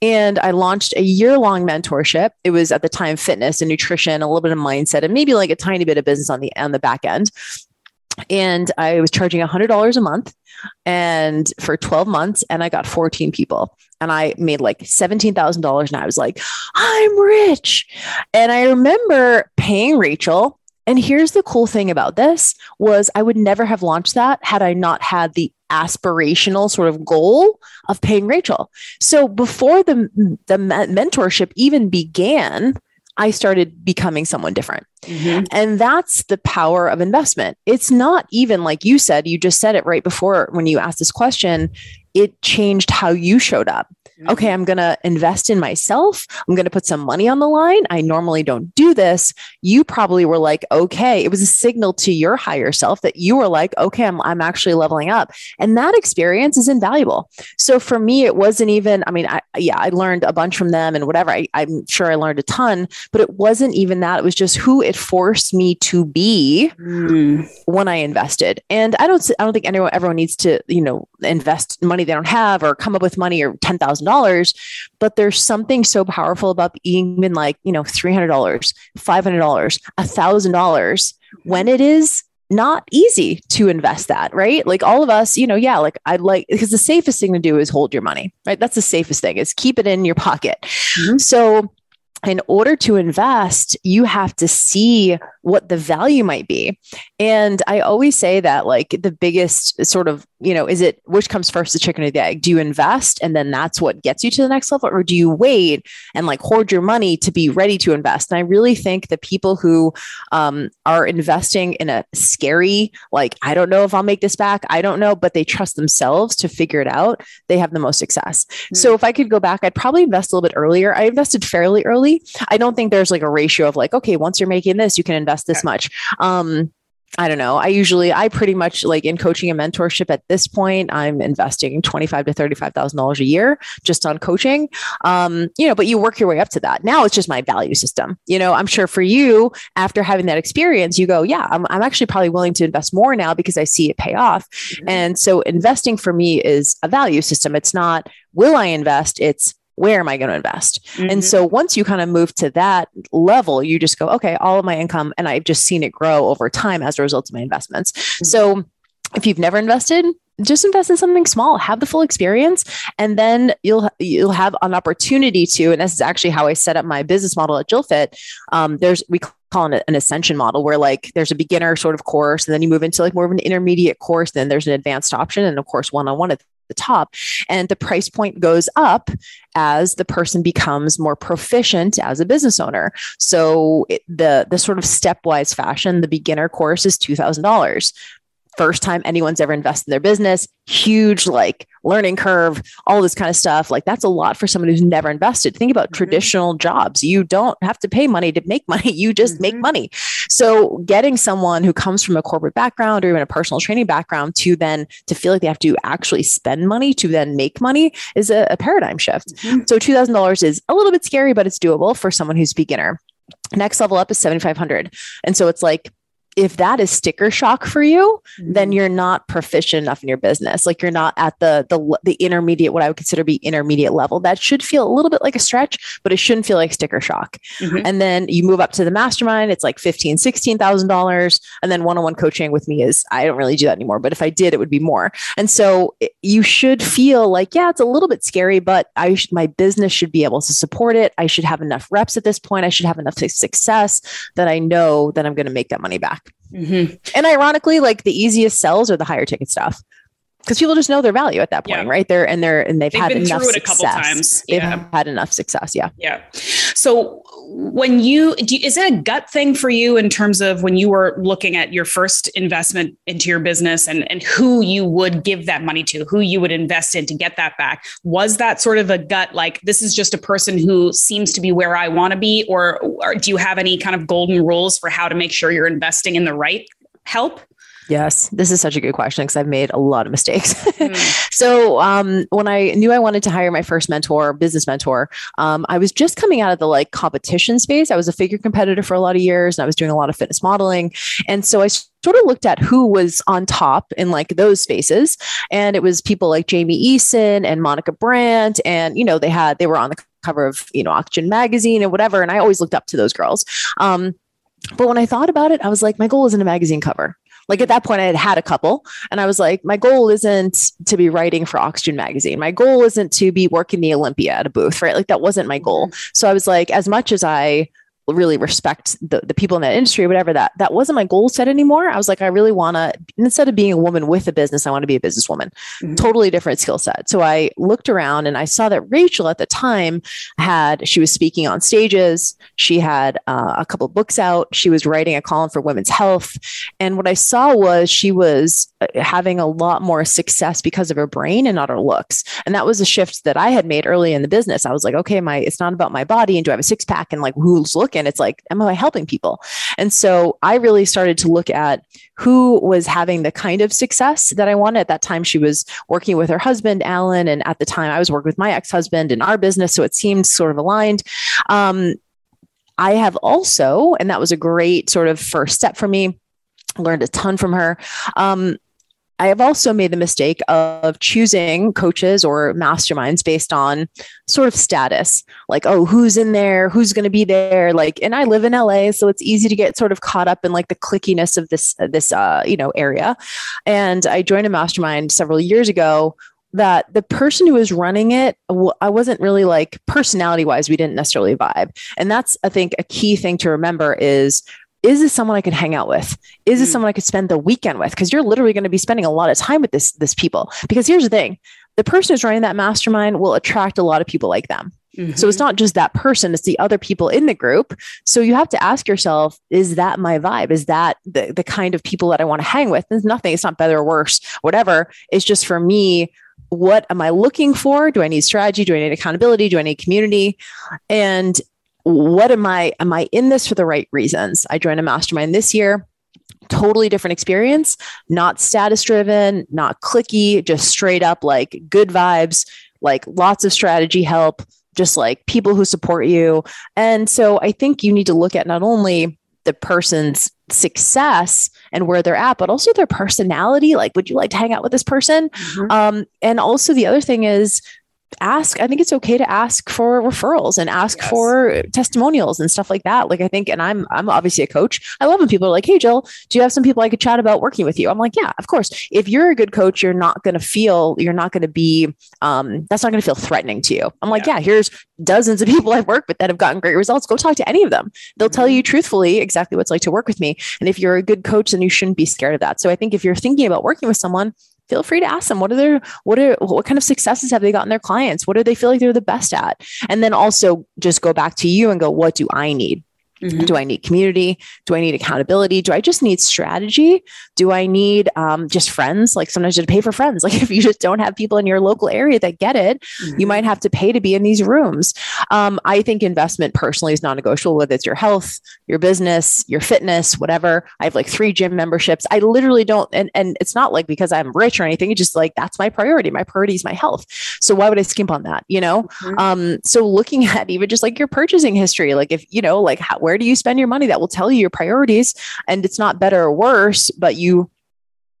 And I launched a year long mentorship. It was at the time fitness and nutrition, a little bit of mindset, and maybe like a tiny bit of business on the on the back end and I was charging $100 a month and for 12 months and I got 14 people and I made like $17,000 and I was like I'm rich and I remember paying Rachel and here's the cool thing about this was I would never have launched that had I not had the aspirational sort of goal of paying Rachel. So before the the mentorship even began, I started becoming someone different. Mm-hmm. And that's the power of investment. It's not even like you said, you just said it right before when you asked this question, it changed how you showed up okay, mm-hmm. I'm going to invest in myself. I'm going to put some money on the line. I normally don't do this. You probably were like, okay, it was a signal to your higher self that you were like, okay, I'm, I'm actually leveling up. And that experience is invaluable. So for me, it wasn't even, I mean, I, yeah, I learned a bunch from them and whatever. I, I'm sure I learned a ton, but it wasn't even that. It was just who it forced me to be mm. when I invested. And I don't, I don't think anyone, everyone needs to, you know, invest money they don't have or come up with money or $10,000 but there's something so powerful about even like you know $300 $500 $1000 when it is not easy to invest that, right? Like all of us, you know, yeah, like I'd like because the safest thing to do is hold your money, right? That's the safest thing is keep it in your pocket. Mm-hmm. So in order to invest, you have to see what the value might be. And I always say that like the biggest sort of, you know, is it which comes first, the chicken or the egg? Do you invest and then that's what gets you to the next level? Or do you wait and like hoard your money to be ready to invest? And I really think the people who um, are investing in a scary, like, I don't know if I'll make this back, I don't know, but they trust themselves to figure it out, they have the most success. Mm-hmm. So if I could go back, I'd probably invest a little bit earlier. I invested fairly early. I don't think there's like a ratio of like, okay, once you're making this, you can invest this much. Um, I don't know. I usually, I pretty much like in coaching and mentorship at this point, I'm investing twenty-five to thirty-five thousand dollars a year just on coaching. Um, you know, but you work your way up to that. Now it's just my value system. You know, I'm sure for you, after having that experience, you go, yeah, I'm, I'm actually probably willing to invest more now because I see it pay off. Mm-hmm. And so investing for me is a value system. It's not will I invest? It's where am I going to invest? Mm-hmm. And so once you kind of move to that level, you just go, okay, all of my income, and I've just seen it grow over time as a result of my investments. Mm-hmm. So if you've never invested, just invest in something small have the full experience and then you'll you'll have an opportunity to and this is actually how i set up my business model at jillfit um, there's we call it an ascension model where like there's a beginner sort of course and then you move into like more of an intermediate course then there's an advanced option and of course one-on-one at the top. And the price point goes up as the person becomes more proficient as a business owner. So it, the the sort of stepwise fashion, the beginner course is two thousand dollars first time anyone's ever invested in their business, huge like learning curve, all this kind of stuff. Like that's a lot for someone who's never invested. Think about mm-hmm. traditional jobs. You don't have to pay money to make money, you just mm-hmm. make money. So getting someone who comes from a corporate background or even a personal training background to then to feel like they have to actually spend money to then make money is a, a paradigm shift. Mm-hmm. So $2,000 is a little bit scary, but it's doable for someone who's beginner. Next level up is 7,500. And so it's like if that is sticker shock for you, mm-hmm. then you're not proficient enough in your business. Like you're not at the the the intermediate, what I would consider be intermediate level. That should feel a little bit like a stretch, but it shouldn't feel like sticker shock. Mm-hmm. And then you move up to the mastermind, it's like fifteen, sixteen thousand dollars. And then one-on-one coaching with me is I don't really do that anymore, but if I did, it would be more. And so you should feel like, yeah, it's a little bit scary, but I should, my business should be able to support it. I should have enough reps at this point. I should have enough success that I know that I'm going to make that money back. Mm-hmm. And ironically, like the easiest sells are the higher ticket stuff. because people just know their value at that point, yeah. right? They're and they're and they've, they've had enough success. a couple times. Yeah. They've had enough success. Yeah. Yeah. So when you, you is it a gut thing for you in terms of when you were looking at your first investment into your business and and who you would give that money to, who you would invest in to get that back? Was that sort of a gut like this is just a person who seems to be where I want to be, or, or do you have any kind of golden rules for how to make sure you're investing in the right help? Yes, this is such a good question because I've made a lot of mistakes. Mm. so, um, when I knew I wanted to hire my first mentor, business mentor, um, I was just coming out of the like competition space. I was a figure competitor for a lot of years and I was doing a lot of fitness modeling. And so I sort of looked at who was on top in like those spaces. And it was people like Jamie Eason and Monica Brant. And, you know, they had, they were on the cover of, you know, Oxygen magazine and whatever. And I always looked up to those girls. Um, but when I thought about it, I was like, my goal isn't a magazine cover. Like at that point, I had had a couple, and I was like, my goal isn't to be writing for Oxygen magazine. My goal isn't to be working the Olympia at a booth, right? Like that wasn't my goal. Mm-hmm. So I was like, as much as I really respect the, the people in that industry or whatever that that wasn't my goal set anymore. I was like i really want to instead of being a woman with a business i want to be a businesswoman. Mm-hmm. totally different skill set. So i looked around and i saw that rachel at the time had she was speaking on stages. She had uh, a couple books out. She was writing a column for women's health. And what i saw was she was uh, having a lot more success because of her brain and not her looks. And that was a shift that i had made early in the business. I was like okay my it's not about my body and do i have a six pack and like who's looking and it's like am i helping people? And so i really started to look at who was having the kind of success that i wanted. At that time she was working with her husband alan and at the time i was working with my ex-husband in our business so it seemed sort of aligned. Um, i have also and that was a great sort of first step for me learned a ton from her. Um, I have also made the mistake of choosing coaches or masterminds based on sort of status, like, oh, who's in there? Who's going to be there? Like, and I live in LA, so it's easy to get sort of caught up in like the clickiness of this, this, uh, you know, area. And I joined a mastermind several years ago that the person who was running it, I wasn't really like personality wise, we didn't necessarily vibe. And that's, I think, a key thing to remember is is this someone I could hang out with? Is this mm. someone I could spend the weekend with? Because you're literally going to be spending a lot of time with this this people. Because here's the thing: the person who's running that mastermind will attract a lot of people like them. Mm-hmm. So it's mm-hmm. not just that person; it's the other people in the group. So you have to ask yourself: Is that my vibe? Is that the the kind of people that I want to hang with? There's nothing. It's not better or worse. Whatever. It's just for me what am I looking for? Do I need strategy? Do I need accountability? Do I need community? And what am I? Am I in this for the right reasons? I joined a mastermind this year totally different experience, not status driven, not cliquey, just straight up like good vibes, like lots of strategy help, just like people who support you. And so I think you need to look at not only the person's success and where they're at, but also their personality. Like, would you like to hang out with this person? Mm-hmm. Um, and also the other thing is ask i think it's okay to ask for referrals and ask yes. for testimonials and stuff like that. Like i think and i'm i'm obviously a coach. I love when people are like hey jill do you have some people i could chat about working with you? I'm like yeah of course. If you're a good coach you're not going to feel you're not going to be um that's not going to feel threatening to you. I'm like yeah. yeah here's dozens of people i've worked with that have gotten great results. Go talk to any of them. They'll mm-hmm. tell you truthfully exactly what it's like to work with me. And if you're a good coach then you shouldn't be scared of that. So i think if you're thinking about working with someone feel free to ask them what are their what are what kind of successes have they gotten their clients? What do they feel like they're the best at? And then also just go back to you and go what do i need Mm-hmm. Do I need community? Do I need accountability? Do I just need strategy? Do I need um, just friends? Like sometimes you have to pay for friends. Like if you just don't have people in your local area that get it, mm-hmm. you might have to pay to be in these rooms. Um, I think investment personally is non negotiable, whether it's your health, your business, your fitness, whatever. I have like three gym memberships. I literally don't, and, and it's not like because I'm rich or anything. It's just like that's my priority. My priority is my health. So why would I skimp on that? You know? Mm-hmm. Um, so looking at even just like your purchasing history, like if, you know, like how, where do you spend your money that will tell you your priorities and it's not better or worse but you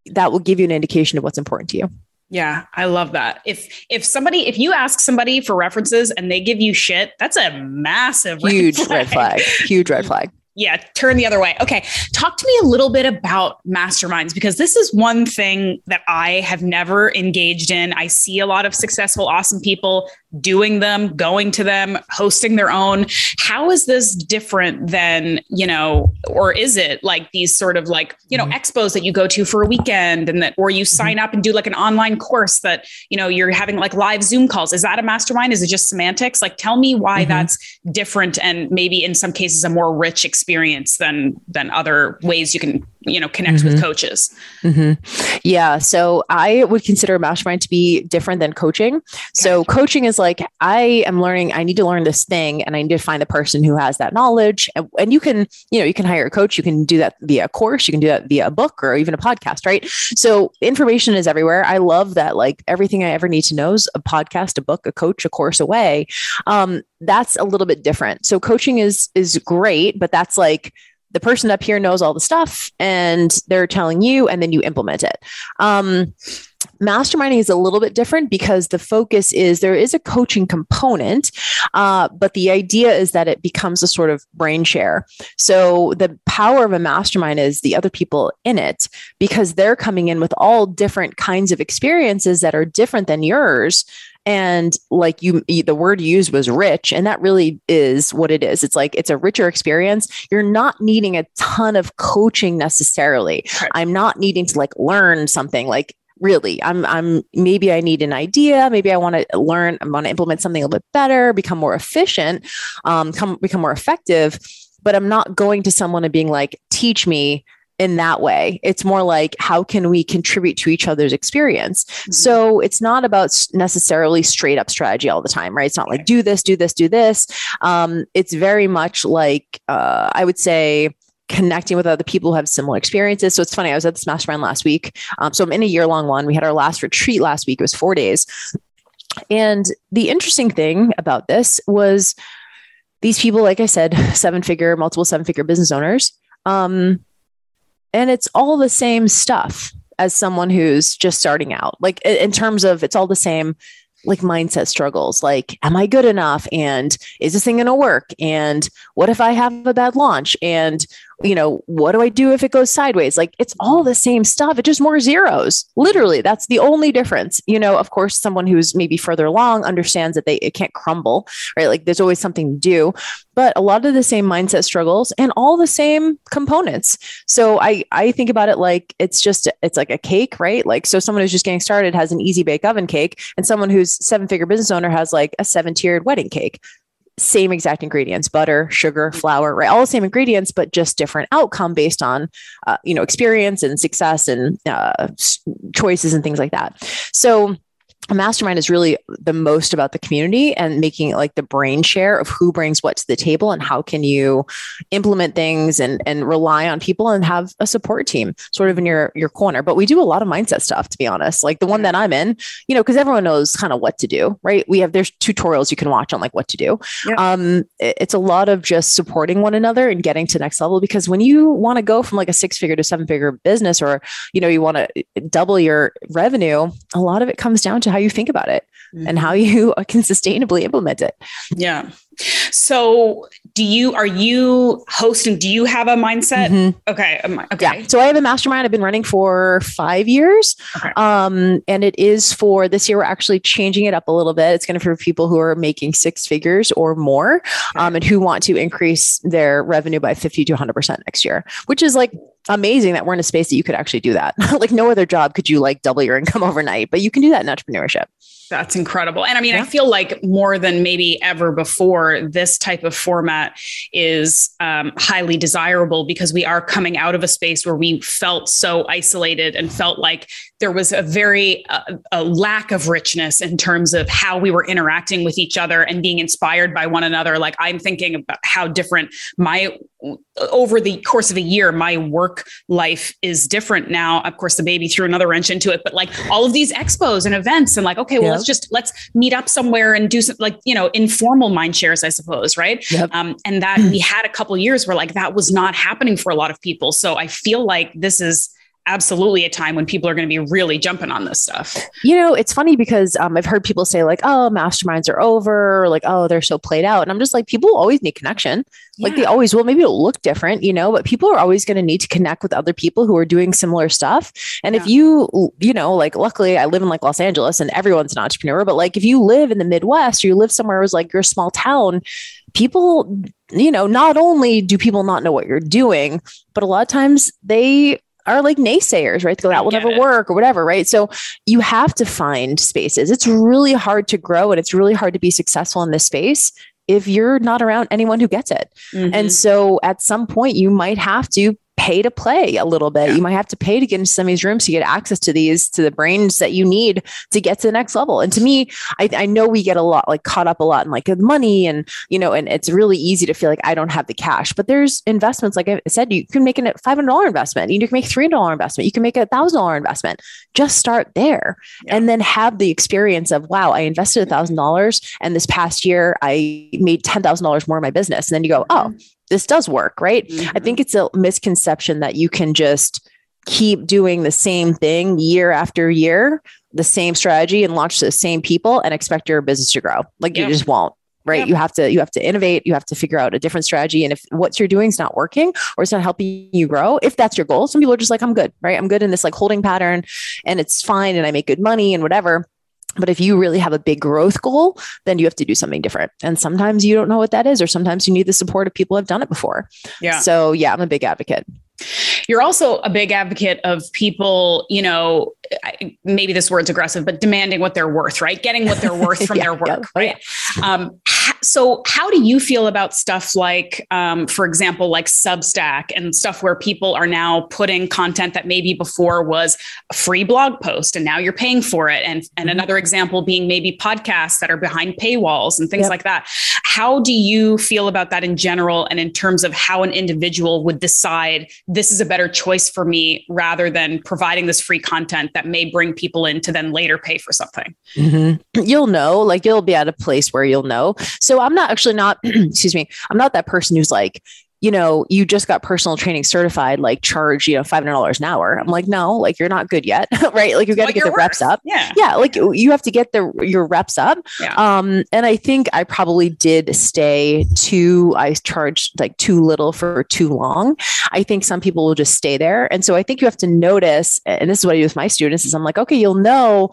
that will give you an indication of what's important to you yeah, I love that. If if somebody if you ask somebody for references and they give you shit, that's a massive huge red flag. Red flag. Huge red flag. Yeah, turn the other way. Okay. Talk to me a little bit about masterminds because this is one thing that I have never engaged in. I see a lot of successful, awesome people doing them, going to them, hosting their own. How is this different than, you know, or is it like these sort of like, you know, mm-hmm. expos that you go to for a weekend and that, or you mm-hmm. sign mm-hmm. up and do like an online course that, you know, you're having like live Zoom calls? Is that a mastermind? Is it just semantics? Like, tell me why mm-hmm. that's different and maybe in some cases a more rich experience than, than other ways you can you know connect mm-hmm. with coaches. Mm-hmm. yeah so i would consider mastermind to be different than coaching. So coaching is like i am learning i need to learn this thing and i need to find the person who has that knowledge. And, and you can you know you can hire a coach you can do that via a course you can do that via a book or even a podcast right? So information is everywhere. I love that like everything i ever need to know is a podcast a book a coach a course away. Um, that's a little bit different. So coaching is is great but that's like the person up here knows all the stuff and they're telling you and then you implement it. Um, masterminding is a little bit different because the focus is there is a coaching component uh, but the idea is that it becomes a sort of brain share. So the power of a mastermind is the other people in it because they're coming in with all different kinds of experiences that are different than yours and like you the word used was rich and that really is what it is. It's like it's a richer experience. You're not needing a ton of coaching necessarily. Right. i'm not needing to like learn something like really. I'm i'm maybe i need an idea. Maybe i want to learn i want to implement something a little bit better become more efficient um come become more effective. But i'm not going to someone and being like teach me in that way. It's more like how can we contribute to each other's experience? Mm-hmm. So it's not about necessarily straight up strategy all the time, right? It's not like do this, do this, do this. Um, it's very much like uh, I would say connecting with other people who have similar experiences. So it's funny. I was at this mastermind last week. Um, so I'm in a year long one. We had our last retreat last week. It was four days. And the interesting thing about this was these people, like I said, seven figure, multiple seven figure business owners. Um, and it's all the same stuff as someone who's just starting out. Like in terms of it's all the same like mindset struggles. Like am i good enough? And is this thing going to work? And what if i have a bad launch? And you know what do i do if it goes sideways? Like it's all the same stuff. It's just more zeros. Literally that's the only difference. You know of course someone who's maybe further along understands that they it can't crumble right? Like there's always something to do. But a lot of the same mindset struggles and all the same components. So i i think about it like it's just it's like a cake right? Like so someone who's just getting started has an easy bake oven cake and someone who's seven figure business owner has like a seven tiered wedding cake same exact ingredients butter sugar flour right? All the same ingredients but just different outcome based on uh, you know experience and success and uh, choices and things like that. So a mastermind is really the most about the community and making like the brain share of who brings what to the table and how can you implement things and and rely on people and have a support team sort of in your your corner. But we do a lot of mindset stuff to be honest. Like the one that i'm in you know because everyone knows kind of what to do right? We have there's tutorials you can watch on like what to do. Yeah. um it's a lot of just supporting one another and getting to next level because when you want to go from like a six figure to seven figure business or you know you want to double your revenue a lot of it comes down to how you think about it mm-hmm. and how you can sustainably implement it. Yeah. So, do you are you hosting? Do you have a mindset? Mm-hmm. Okay. Okay. Yeah. So I have a mastermind I've been running for five years, okay. um, and it is for this year. We're actually changing it up a little bit. It's going to for people who are making six figures or more, okay. um, and who want to increase their revenue by fifty to one hundred percent next year, which is like amazing that we're in a space that you could actually do that. like no other job could you like double your income overnight, but you can do that in entrepreneurship. That's incredible. And I mean, yeah. I feel like more than maybe ever before, this type of format is um, highly desirable because we are coming out of a space where we felt so isolated and felt like there was a very uh, a lack of richness in terms of how we were interacting with each other and being inspired by one another. Like I'm thinking about how different my over the course of a year, my work life is different now. Of course, the baby threw another wrench into it, but like all of these expos and events, and like, okay, well, let's just let's meet up somewhere and do some like you know informal mind shares, I suppose, right? Yep. Um, and that we had a couple years where like that was not happening for a lot of people. So I feel like this is absolutely a time when people are going to be really jumping on this stuff. You know, it's funny because um, I've heard people say like, "Oh, masterminds are over," or like, "Oh, they're so played out," and I'm just like, people always need connection. Like they always will. Maybe it'll look different, you know, but people are always going to need to connect with other people who are doing similar stuff. And yeah. if you, you know, like luckily I live in like Los Angeles and everyone's an entrepreneur, but like if you live in the Midwest or you live somewhere was like your small town, people, you know, not only do people not know what you're doing, but a lot of times they are like naysayers, right? They go, that will never it. work or whatever, right? So you have to find spaces. It's really hard to grow and it's really hard to be successful in this space if you're not around anyone who gets it. Mm-hmm. And so at some point, you might have to pay to play a little bit. Yeah. You might have to pay to get into some of these rooms to get access to these, to the brains that you need to get to the next level. And to me, I, I know we get a lot like caught up a lot in like money and, you know, and it's really easy to feel like I don't have the cash, but there's investments. Like I said, you can make a $500 investment. You can make $300 investment. You can make a thousand dollar investment. Just start there yeah. and then have the experience of, wow, I invested a thousand dollars and this past year I made $10,000 more in my business. And then you go, oh, mm-hmm this does work, right? Mm-hmm. I think it's a misconception that you can just keep doing the same thing year after year, the same strategy and launch the same people and expect your business to grow. Like yeah. you just won't. Right. Yeah. You have to you have to innovate. You have to figure out a different strategy. And if what you're doing is not working or it's not helping you grow, if that's your goal, some people are just like, I'm good, right? I'm good in this like holding pattern and it's fine and I make good money and whatever but if you really have a big growth goal, then you have to do something different. And sometimes you don't know what that is, or sometimes you need the support of people who have done it before. Yeah. So yeah, I'm a big advocate. You're also a big advocate of people, you know, maybe this word's aggressive, but demanding what they're worth, right? Getting what they're worth from yeah, their work, yeah, right? Yeah. Um, so, how do you feel about stuff like, um, for example, like Substack and stuff where people are now putting content that maybe before was a free blog post and now you're paying for it? And, and mm-hmm. another example being maybe podcasts that are behind paywalls and things yep. like that. How do you feel about that in general and in terms of how an individual would decide this is a better choice for me rather than providing this free content that may bring people in to then later pay for something? Mm-hmm. You'll know, like you'll be at a place where you'll know. So I'm not actually not, excuse me, I'm not that person who's like, you know, you just got personal training certified, like charge, you know, $500 an hour. I'm like, no, like you're not good yet. right. Like you got to get the worth. reps up. Yeah. Yeah. Like you have to get the, your reps up. Yeah. Um, and I think I probably did stay too, I charged like too little for too long. I think some people will just stay there. And so I think you have to notice, and this is what I do with my students is I'm like, okay, you'll know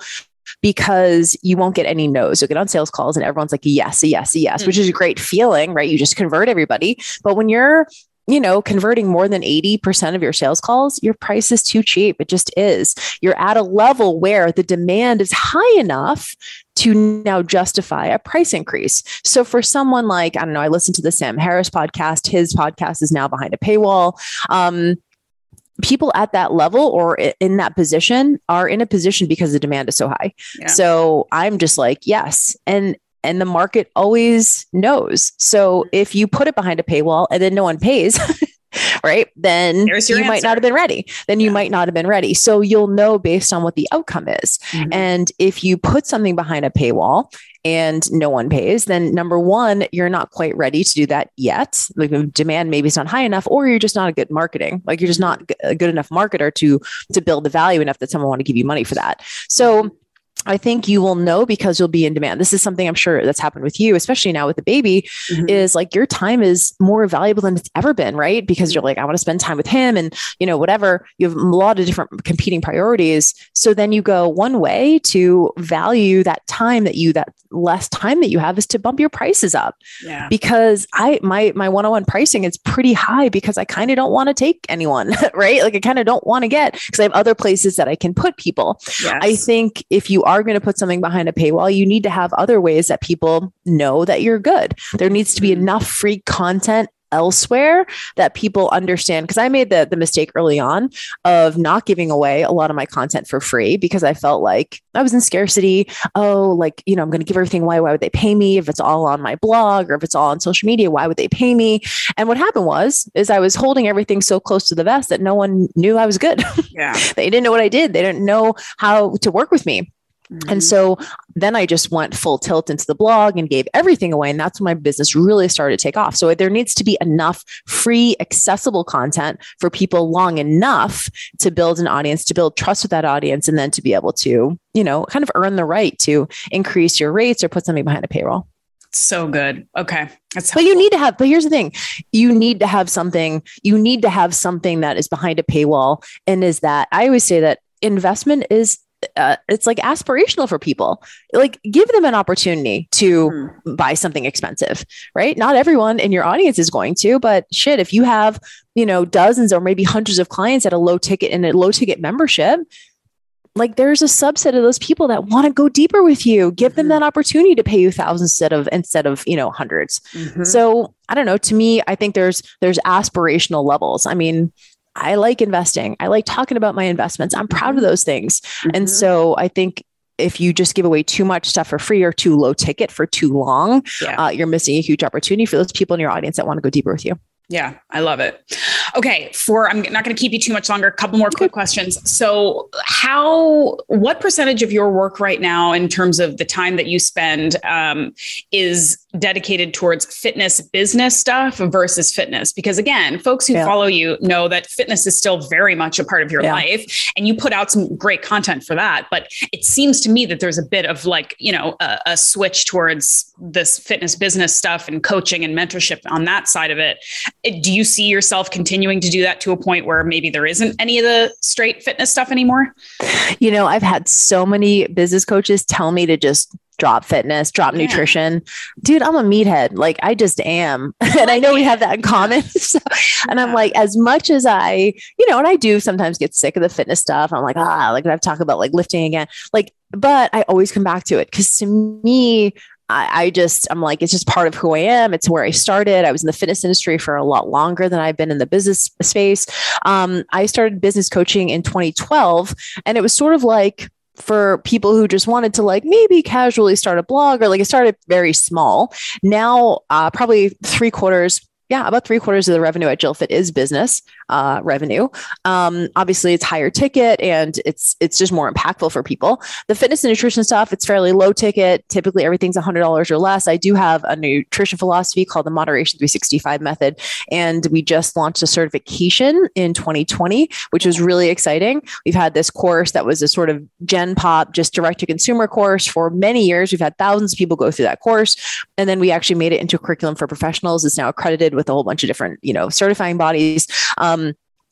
because you won't get any no's. You'll get on sales calls and everyone's like, yes, yes, yes, mm-hmm. which is a great feeling, right? You just convert everybody. But when you're you know, converting more than 80% of your sales calls, your price is too cheap. It just is. You're at a level where the demand is high enough to now justify a price increase. So for someone like, I don't know, I listened to the Sam Harris podcast, his podcast is now behind a paywall. Um, people at that level or in that position are in a position because the demand is so high. Yeah. So I'm just like, yes. And and the market always knows. So mm-hmm. if you put it behind a paywall and then no one pays, right? Then you answer. might not have been ready. Then you might not have been ready. So you'll know based on what the outcome is. Mm-hmm. And if you put something behind a paywall and no one pays, then number one, you're not quite ready to do that yet. Like the demand maybe is not high enough, or you're just not a good marketing. Like you're just not a good enough marketer to to build the value enough that someone want to give you money for that. So I think you will know because you'll be in demand. This is something I'm sure that's happened with you, especially now with the baby, mm-hmm. is like your time is more valuable than it's ever been, right? Because you're like, I want to spend time with him and, you know, whatever. You have a lot of different competing priorities. So then you go one way to value that time that you, that less time that you have is to bump your prices up. Yeah. Because I, my, my one on one pricing is pretty high because I kind of don't want to take anyone, right? Like I kind of don't want to get because I have other places that I can put people. Yes. I think if you are are going to put something behind a paywall, you need to have other ways that people know that you're good. There needs to be mm-hmm. enough free content elsewhere that people understand because i made the, the mistake early on of not giving away a lot of my content for free because i felt like i was in scarcity. Oh like you know i'm going to give everything away. Why would they pay me? If it's all on my blog or if it's all on social media why would they pay me? And what happened was is i was holding everything so close to the vest that no one knew i was good. Yeah. They didn't know what i did. They didn't know how to work with me Mm-hmm. And so then I just went full tilt into the blog and gave everything away. And that's when my business really started to take off. So there needs to be enough free, accessible content for people long enough to build an audience, to build trust with that audience, and then to be able to, you know, kind of earn the right to increase your rates or put something behind a paywall. So good. Okay. That's but you need to have, but here's the thing you need to have something, you need to have something that is behind a paywall. And is that I always say that investment is uh, it's like aspirational for people. Like give them an opportunity to mm. buy something expensive, right? Not everyone in your audience is going to, but shit, if you have, you know, dozens or maybe hundreds of clients at a low ticket and a low ticket membership, like there's a subset of those people that want to go deeper with you. Give mm-hmm. them that opportunity to pay you thousands instead of instead of, you know, 100s mm-hmm. So I don't know. To me, I think there's there's aspirational levels. I mean, I like investing. I like talking about my investments. I'm proud of mm-hmm. those things. Mm-hmm. And so I think if you just give away too much stuff for free or too low ticket for too long, yeah. uh, you're missing a huge opportunity for those people in your audience that want to go deeper with you. Yeah, I love it. Okay, for I'm not going to keep you too much longer. A couple more quick questions. So, how, what percentage of your work right now, in terms of the time that you spend, um, is dedicated towards fitness business stuff versus fitness? Because again, folks who yeah. follow you know that fitness is still very much a part of your yeah. life, and you put out some great content for that. But it seems to me that there's a bit of like you know a, a switch towards this fitness business stuff and coaching and mentorship on that side of it do you see yourself continuing to do that to a point where maybe there isn't any of the straight fitness stuff anymore? You know, I've had so many business coaches tell me to just drop fitness, drop yeah. nutrition. Dude, I'm a meathead. Like I just am. and I know we have that in common. so, and I'm like, as much as I, you know, and I do sometimes get sick of the fitness stuff. I'm like, ah, like I've talked about like lifting again. Like, but I always come back to it because to me, I, I, just, I'm like, it's just part of who I am. It's where I started. I was in the fitness industry for a lot longer than I've been in the business space. Um, I started business coaching in 2012, and it was sort of like, for people who just wanted to like maybe casually start a blog or like it started very small. Now, uh, probably three quarters, yeah, about three quarters of the revenue at JillFit is business uh, revenue. Um, obviously, it's higher ticket and it's it's just more impactful for people. The fitness and nutrition stuff, it's fairly low ticket. Typically, everything's hundred dollars or less. I do have a nutrition philosophy called the Moderation 365 Method, and we just launched a certification in 2020, which was really exciting. We've had this course that was a sort of Gen Pop, just direct to consumer course for many years. We've had thousands of people go through that course, and then we actually made it into a curriculum for professionals. It's now accredited with a whole bunch of different, you know, certifying bodies. Um,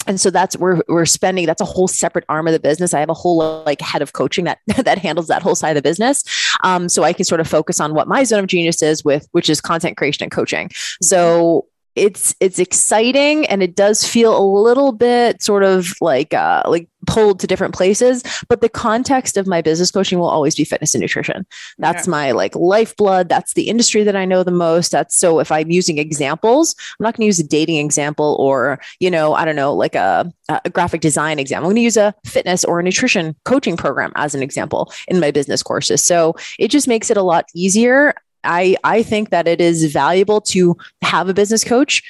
and so that's where we're spending that's a whole separate arm of the business. I have a whole like head of coaching that that handles that whole side of the business. Um, so i can sort of focus on what my zone of genius is with which is content creation and coaching. So it's it's exciting and it does feel a little bit sort of like uh like pulled to different places but the context of my business coaching will always be fitness and nutrition. That's my like lifeblood. That's the industry that i know the most. That's so if i'm using examples i'm not going to use a dating example or you know i don't know like a, a graphic design example. I'm going to use a fitness or a nutrition coaching program as an example in my business courses. So it just makes it a lot easier I I think that it is valuable to have a business coach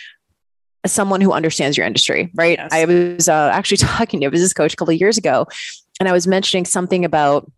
someone who understands your industry, right? Yes. I was uh, actually talking to a business coach a couple of years ago, and I was mentioning something about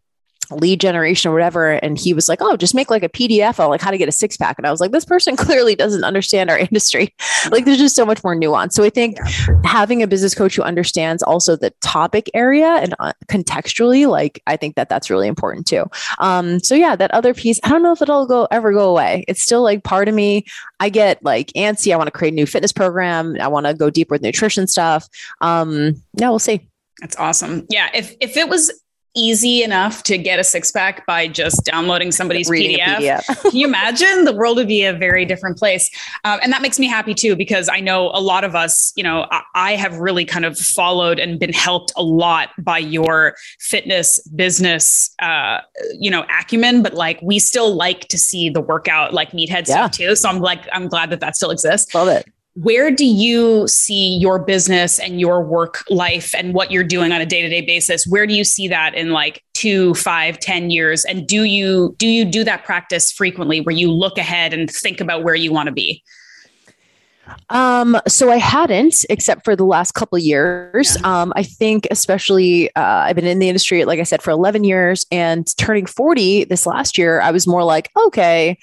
lead generation or whatever. And he was like, Oh, just make like a PDF on like how to get a six pack. And I was like, this person clearly doesn't understand our industry. like there's just so much more nuance. So I think having a business coach who understands also the topic area and uh, contextually, like I think that that's really important too. Um, so yeah, that other piece, I don't know if it'll go ever go away. It's still like part of me. I get like antsy. I want to create a new fitness program. I want to go deeper with nutrition stuff. Um, yeah, we'll see. That's awesome. Yeah. If if it was easy enough to get a six pack by just downloading somebody's PDF. PDF. Can you imagine? The world would be a very different place. Um, and that makes me happy too, because I know a lot of us, you know, I, I, have really kind of followed and been helped a lot by your fitness business, uh, you know, acumen, but like we still like to see the workout, like meathead yeah. stuff too. So I'm like, I'm glad that that still exists. Love it where do you see your business and your work life and what you're doing on a day-to-day basis where do you see that in like two five ten years and do you do you do that practice frequently where you look ahead and think about where you want to be Um, so I hadn't, except for the last couple years. Yeah. Um, I think especially uh, I've been in the industry, like I said, for 11 years and turning 40 this last year, I was more like, okay,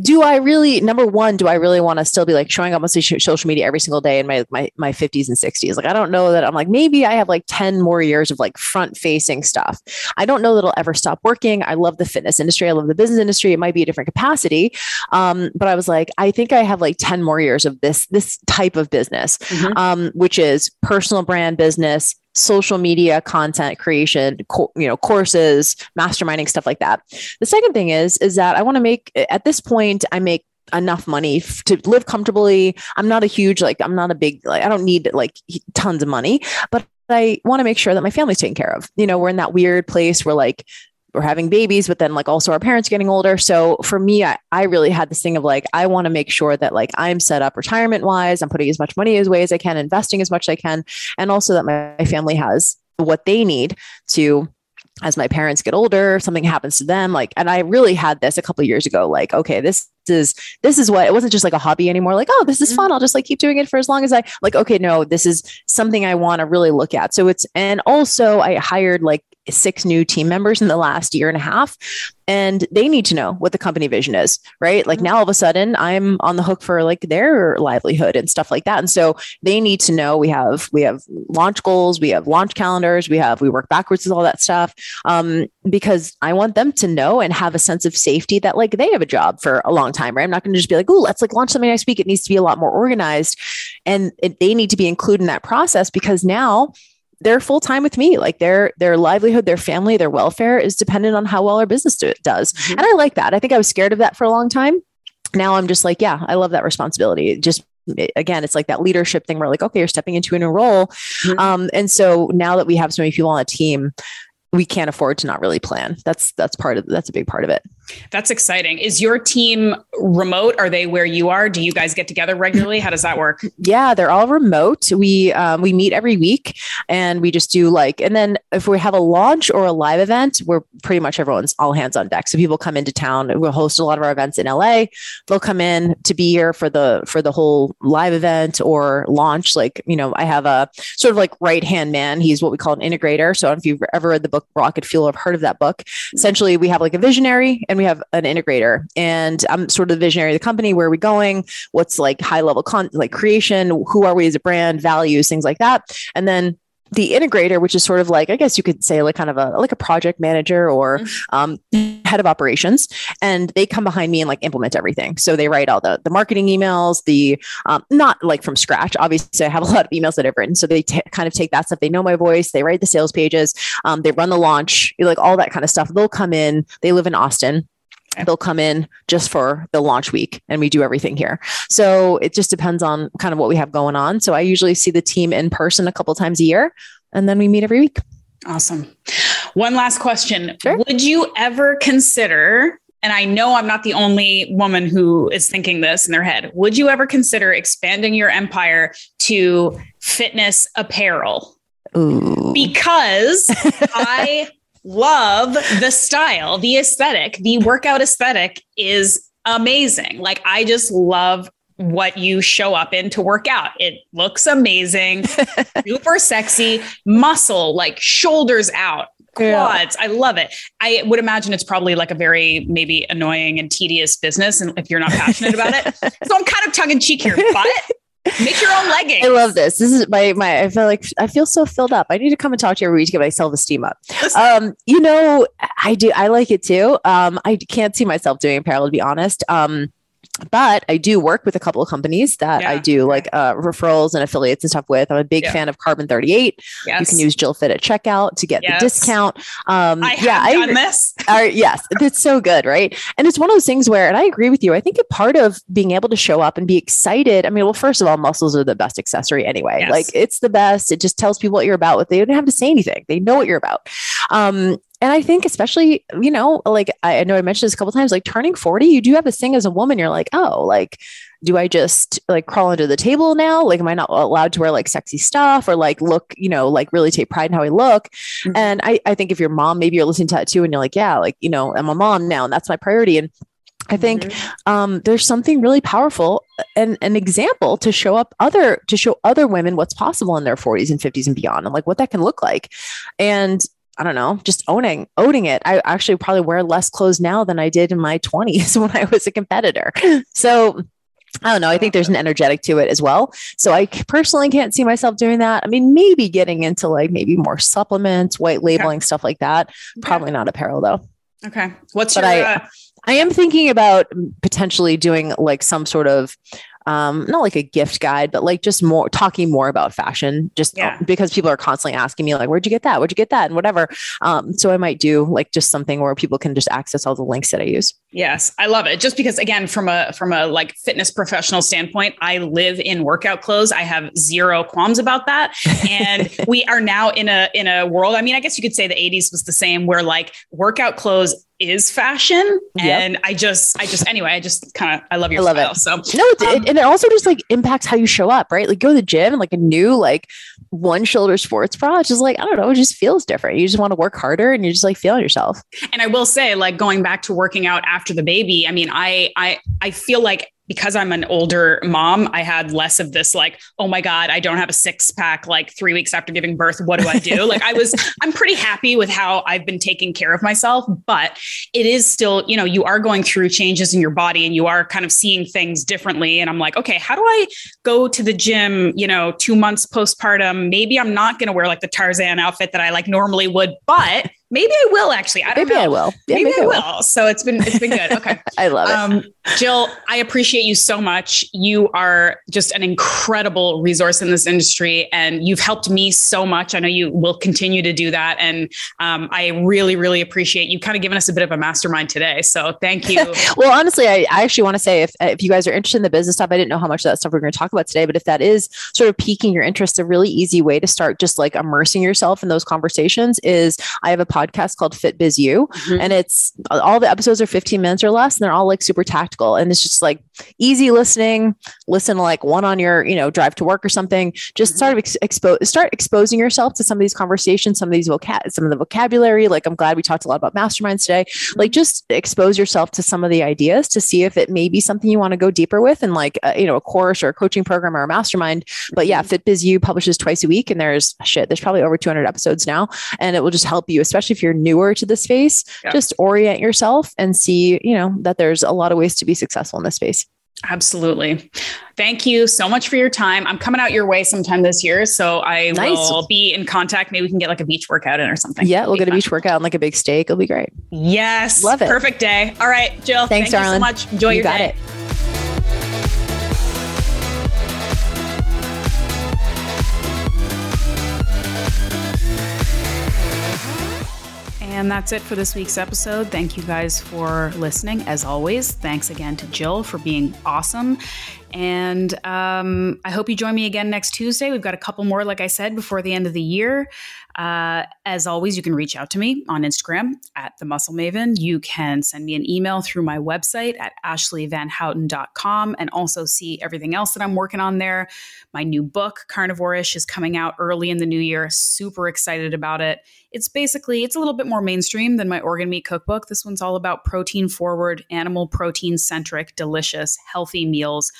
do I really number one, do I really want to still be like showing up on social media every single day in my my my 50s and 60s? Like I don't know that I'm like maybe I have like 10 more years of like front facing stuff. I don't know that it'll ever stop working. I love the fitness industry. I love the business industry. It might be a different capacity. Um, but I was like, I think I have like 10 more years of this this type of business, mm-hmm. um, which is personal brand business, social media content creation co- you know courses masterminding stuff like that the second thing is is that i want to make at this point i make enough money f- to live comfortably i'm not a huge like i'm not a big like i don't need like tons of money but I want to make sure that my family's taken care of. You know, we're in that weird place where like we're having babies, but then like also our parents getting older. So for me, I, I really had this thing of like, I want to make sure that like I'm set up retirement wise, I'm putting as much money as way as I can, investing as much as I can, and also that my, family has what they need to as my parents get older something happens to them like and i really had this a couple years ago like okay this is this is what it wasn't just like a hobby anymore like oh this is mm-hmm. fun i'll just like keep doing it for as long as i like okay no this is something i want to really look at so it's and also i hired like six new team members in the last year and a half and they need to know what the company vision is right like mm-hmm. now all of a sudden i'm on the hook for like their livelihood and stuff like that and so they need to know we have we have launch goals we have launch calendars we have we work backwards with all that stuff um, because i want them to know and have a sense of safety that like they have a job for a long time right i'm not going to just be like oh let's like launch something next week it needs to be a lot more organized and it, they need to be included in that process because now they're full time with me. Like their their livelihood, their family, their welfare is dependent on how well our business do, does. Mm-hmm. And I like that. I think I was scared of that for a long time. Now I'm just like, yeah, I love that responsibility. It just again, it's like that leadership thing where like, okay, you're stepping into a new role. Mm-hmm. Um, and so now that we have so many people on a team, we can't afford to not really plan. That's that's part of that's a big part of it. That's exciting. Is your team remote? Are they where you are? Do you guys get together regularly? How does that work? Yeah, they're all remote. We um, we meet every week, and we just do like, and then if we have a launch or a live event, we're pretty much everyone's all hands on deck. So people come into town. We'll host a lot of our events in LA. They'll come in to be here for the for the whole live event or launch. Like you know, I have a sort of like right hand man. He's what we call an integrator. So if you've ever read the book Rocket Fuel, I've heard of that book. Essentially, we have like a visionary and we have an integrator. And i'm sort of the visionary of the company. Where are we going? What's like high level con like creation? Who are we as a brand? Values? Things like that. And then the integrator, which is sort of like, I guess you could say like kind of a like a project manager or mm-hmm. um, head of operations, and they come behind me and like implement everything. So they write all the the marketing emails, the um, not like from scratch. Obviously, I have a lot of emails that I've written, so they t- kind of take that stuff. They know my voice. They write the sales pages. Um, they run the launch, like all that kind of stuff. They'll come in. They live in Austin they'll come in just for the launch week and we do everything here so it just depends on kind of what we have going on so i usually see the team in person a couple times a year and then we meet every week awesome one last question sure. would you ever consider and I know I'm not the only woman who is thinking this in their head. Would you ever consider expanding your empire to fitness apparel? Ooh. Because I love the style, the aesthetic, the workout aesthetic is amazing. Like I just love what you show up in to work out. It looks amazing, super sexy, muscle, like shoulders out, quads. Yeah. I love it. I would imagine it's probably like a very maybe annoying and tedious business and if you're not passionate about it. So I'm kind of tongue in cheek here, but Make your own leggings. I love this. This is my my. I feel like I feel so filled up. I need to come and talk to you every week to get my self esteem up. Um, you know, I do. I like it too. Um, I can't see myself doing apparel to be honest. Um, but I do work with a couple of companies that yeah. I do like uh, referrals and affiliates and stuff with. I'm a big yeah. fan of Carbon 38. Yes. You can use Jill Fit at checkout to get yes. the discount. Um, I yeah, have done I, this. Uh, yes, it's so good, right? And it's one of those things where, and I agree with you. I think a part of being able to show up and be excited. I mean, well, first of all, muscles are the best accessory anyway. Yes. Like it's the best. It just tells people what you're about. With They don't have to say anything. They know what you're about. Um, and I think, especially, you know, like I, know I mentioned this a couple times, like turning 40, you do have this thing as a woman, you're like, oh, like, do I just like crawl under the table now? Like, am I not allowed to wear like sexy stuff or like look, you know, like really take pride in how I look? Mm-hmm. And I, I think if your mom, maybe you're listening to that too, and you're like, yeah, like, you know, I'm a mom now and that's my priority. And I think mm-hmm. um, there's something really powerful and an example to show up other to show other women what's possible in their 40s and 50s and beyond and like what that can look like. And I don't know, just owning, owning it. I actually probably wear less clothes now than I did in my 20s when I was a competitor. So I don't know. I think there's an energetic to it as well. So I personally can't see myself doing that. I mean, maybe getting into like maybe more supplements, white labeling, okay. stuff like that. Okay. Probably not apparel though. Okay. What's but your? I, uh... I am thinking about potentially doing like some sort of um, not like a gift guide, but like just more talking more about fashion, just yeah. because people are constantly asking me like, where'd you get that? Where'd you get that? And whatever. Um, so I might do like just something where people can just access all the links that I use. Yes, I love it. Just because again, from a from a like fitness professional standpoint, I live in workout clothes. I have zero qualms about that. And we are now in a in a world. I mean, I guess you could say the 80s was the same where like workout clothes is fashion yep. and i just i just anyway i just kind of i love your I love style, it. so no it, um, it, and it also just like impacts how you show up right like go to the gym and like a new like one shoulder sports bra it's just like i don't know it just feels different you just want to work harder and you're just like feeling yourself and i will say like going back to working out after the baby i mean i i i feel like because I'm an older mom, I had less of this like, oh my God, I don't have a six pack like three weeks after giving birth. What do I do? like I was, I'm pretty happy with how I've been taking care of myself, but it is still, you know, you are going through changes in your body and you are kind of seeing things differently. And I'm like, okay, how do I go to the gym, you know, two months postpartum? Maybe I'm not going to wear like the Tarzan outfit that I like normally would, but maybe I will actually. I don't maybe know. I will. Yeah, maybe, maybe, I will. will. So it's been it's been good. Okay. I love it. Um, Jill, I appreciate you so much. You are just an incredible resource in this industry, and you've helped me so much. I know you will continue to do that, and um, I really, really appreciate you kind of giving us a bit of a mastermind today. So thank you. well, honestly, I, I actually want to say if if you guys are interested in the business stuff, I didn't know how much of that stuff we're going to talk about today, but if that is sort of piquing your interest, a really easy way to start just like immersing yourself in those conversations is I have a podcast called Fit Biz U, mm-hmm. and it's all the episodes are 15 minutes or less, and they're all like super tactical, and it's just like easy listening. Listen to like one on your you know drive to work or something. Just mm-hmm. start ex- expose start exposing yourself to some of these conversations, some of these vocab, some of the vocabulary. Like I'm glad we talked a lot about masterminds today. Mm-hmm. Like just expose yourself to some of the ideas to see if it may be something you want to go deeper with, and like a, you know a course or a coaching program or a mastermind. But yeah, mm-hmm. Fit Biz U publishes twice a week, and there's shit. There's probably over 200 episodes now, and it will just help you, especially if you're newer to the space, yeah. just orient yourself and see, you know, that there's a lot of ways to be successful in this space. Absolutely. Thank you so much for your time. I'm coming out your way sometime this year. So I nice. will be in contact. Maybe we can get like a beach workout in or something. Yeah, we'll get fun. a beach workout and like a big steak. It'll be great. Yes. Love it. Perfect day. All right, Jill. Thanks, thank darling. you so much. Enjoy you your got day. It. And that's it for this week's episode. Thank you guys for listening. As always, thanks again to Jill for being awesome. And um, I hope you join me again next Tuesday. We've got a couple more, like I said, before the end of the year. Uh, as always, you can reach out to me on Instagram at the Muscle Maven. You can send me an email through my website at ashleighvanhouten.com and also see everything else that I'm working on there. My new book, Carnivore-ish, is coming out early in the new year. Super excited about it. It's basically it's a little bit more mainstream than my organ meat cookbook. This one's all about protein forward, animal protein centric, delicious, healthy meals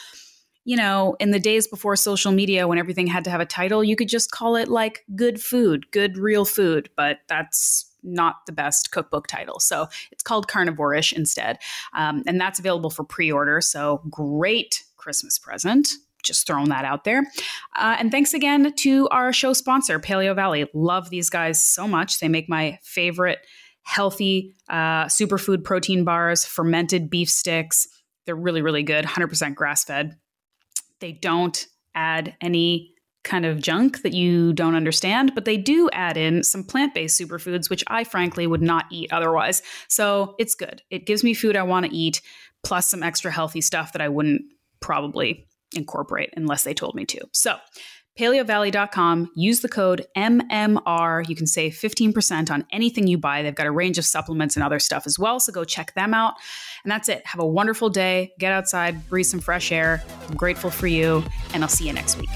you know, in the days before social media, when everything had to have a title, you could just call it like good food, good real food, but that's not the best cookbook title. So it's called Carnivore-ish instead. Um, and that's available for pre order. So great Christmas present. Just throwing that out there. Uh, and thanks again to our show sponsor, Paleo Valley. Love these guys so much. They make my favorite healthy uh, superfood protein bars, fermented beef sticks. They're really, really good, 100% grass fed. They don't add any kind of junk that you don't understand, but they do add in some plant based superfoods, which I frankly would not eat otherwise. So it's good. It gives me food I want to eat, plus some extra healthy stuff that I wouldn't probably incorporate unless they told me to. So paleovalley.com. Use the code MMR. You can save 15% on anything you buy. They've got a range of supplements and other stuff as well. So go check them out. And that's it. Have a wonderful day. Get outside, breathe some fresh air. I'm grateful for you, and I'll see you next week.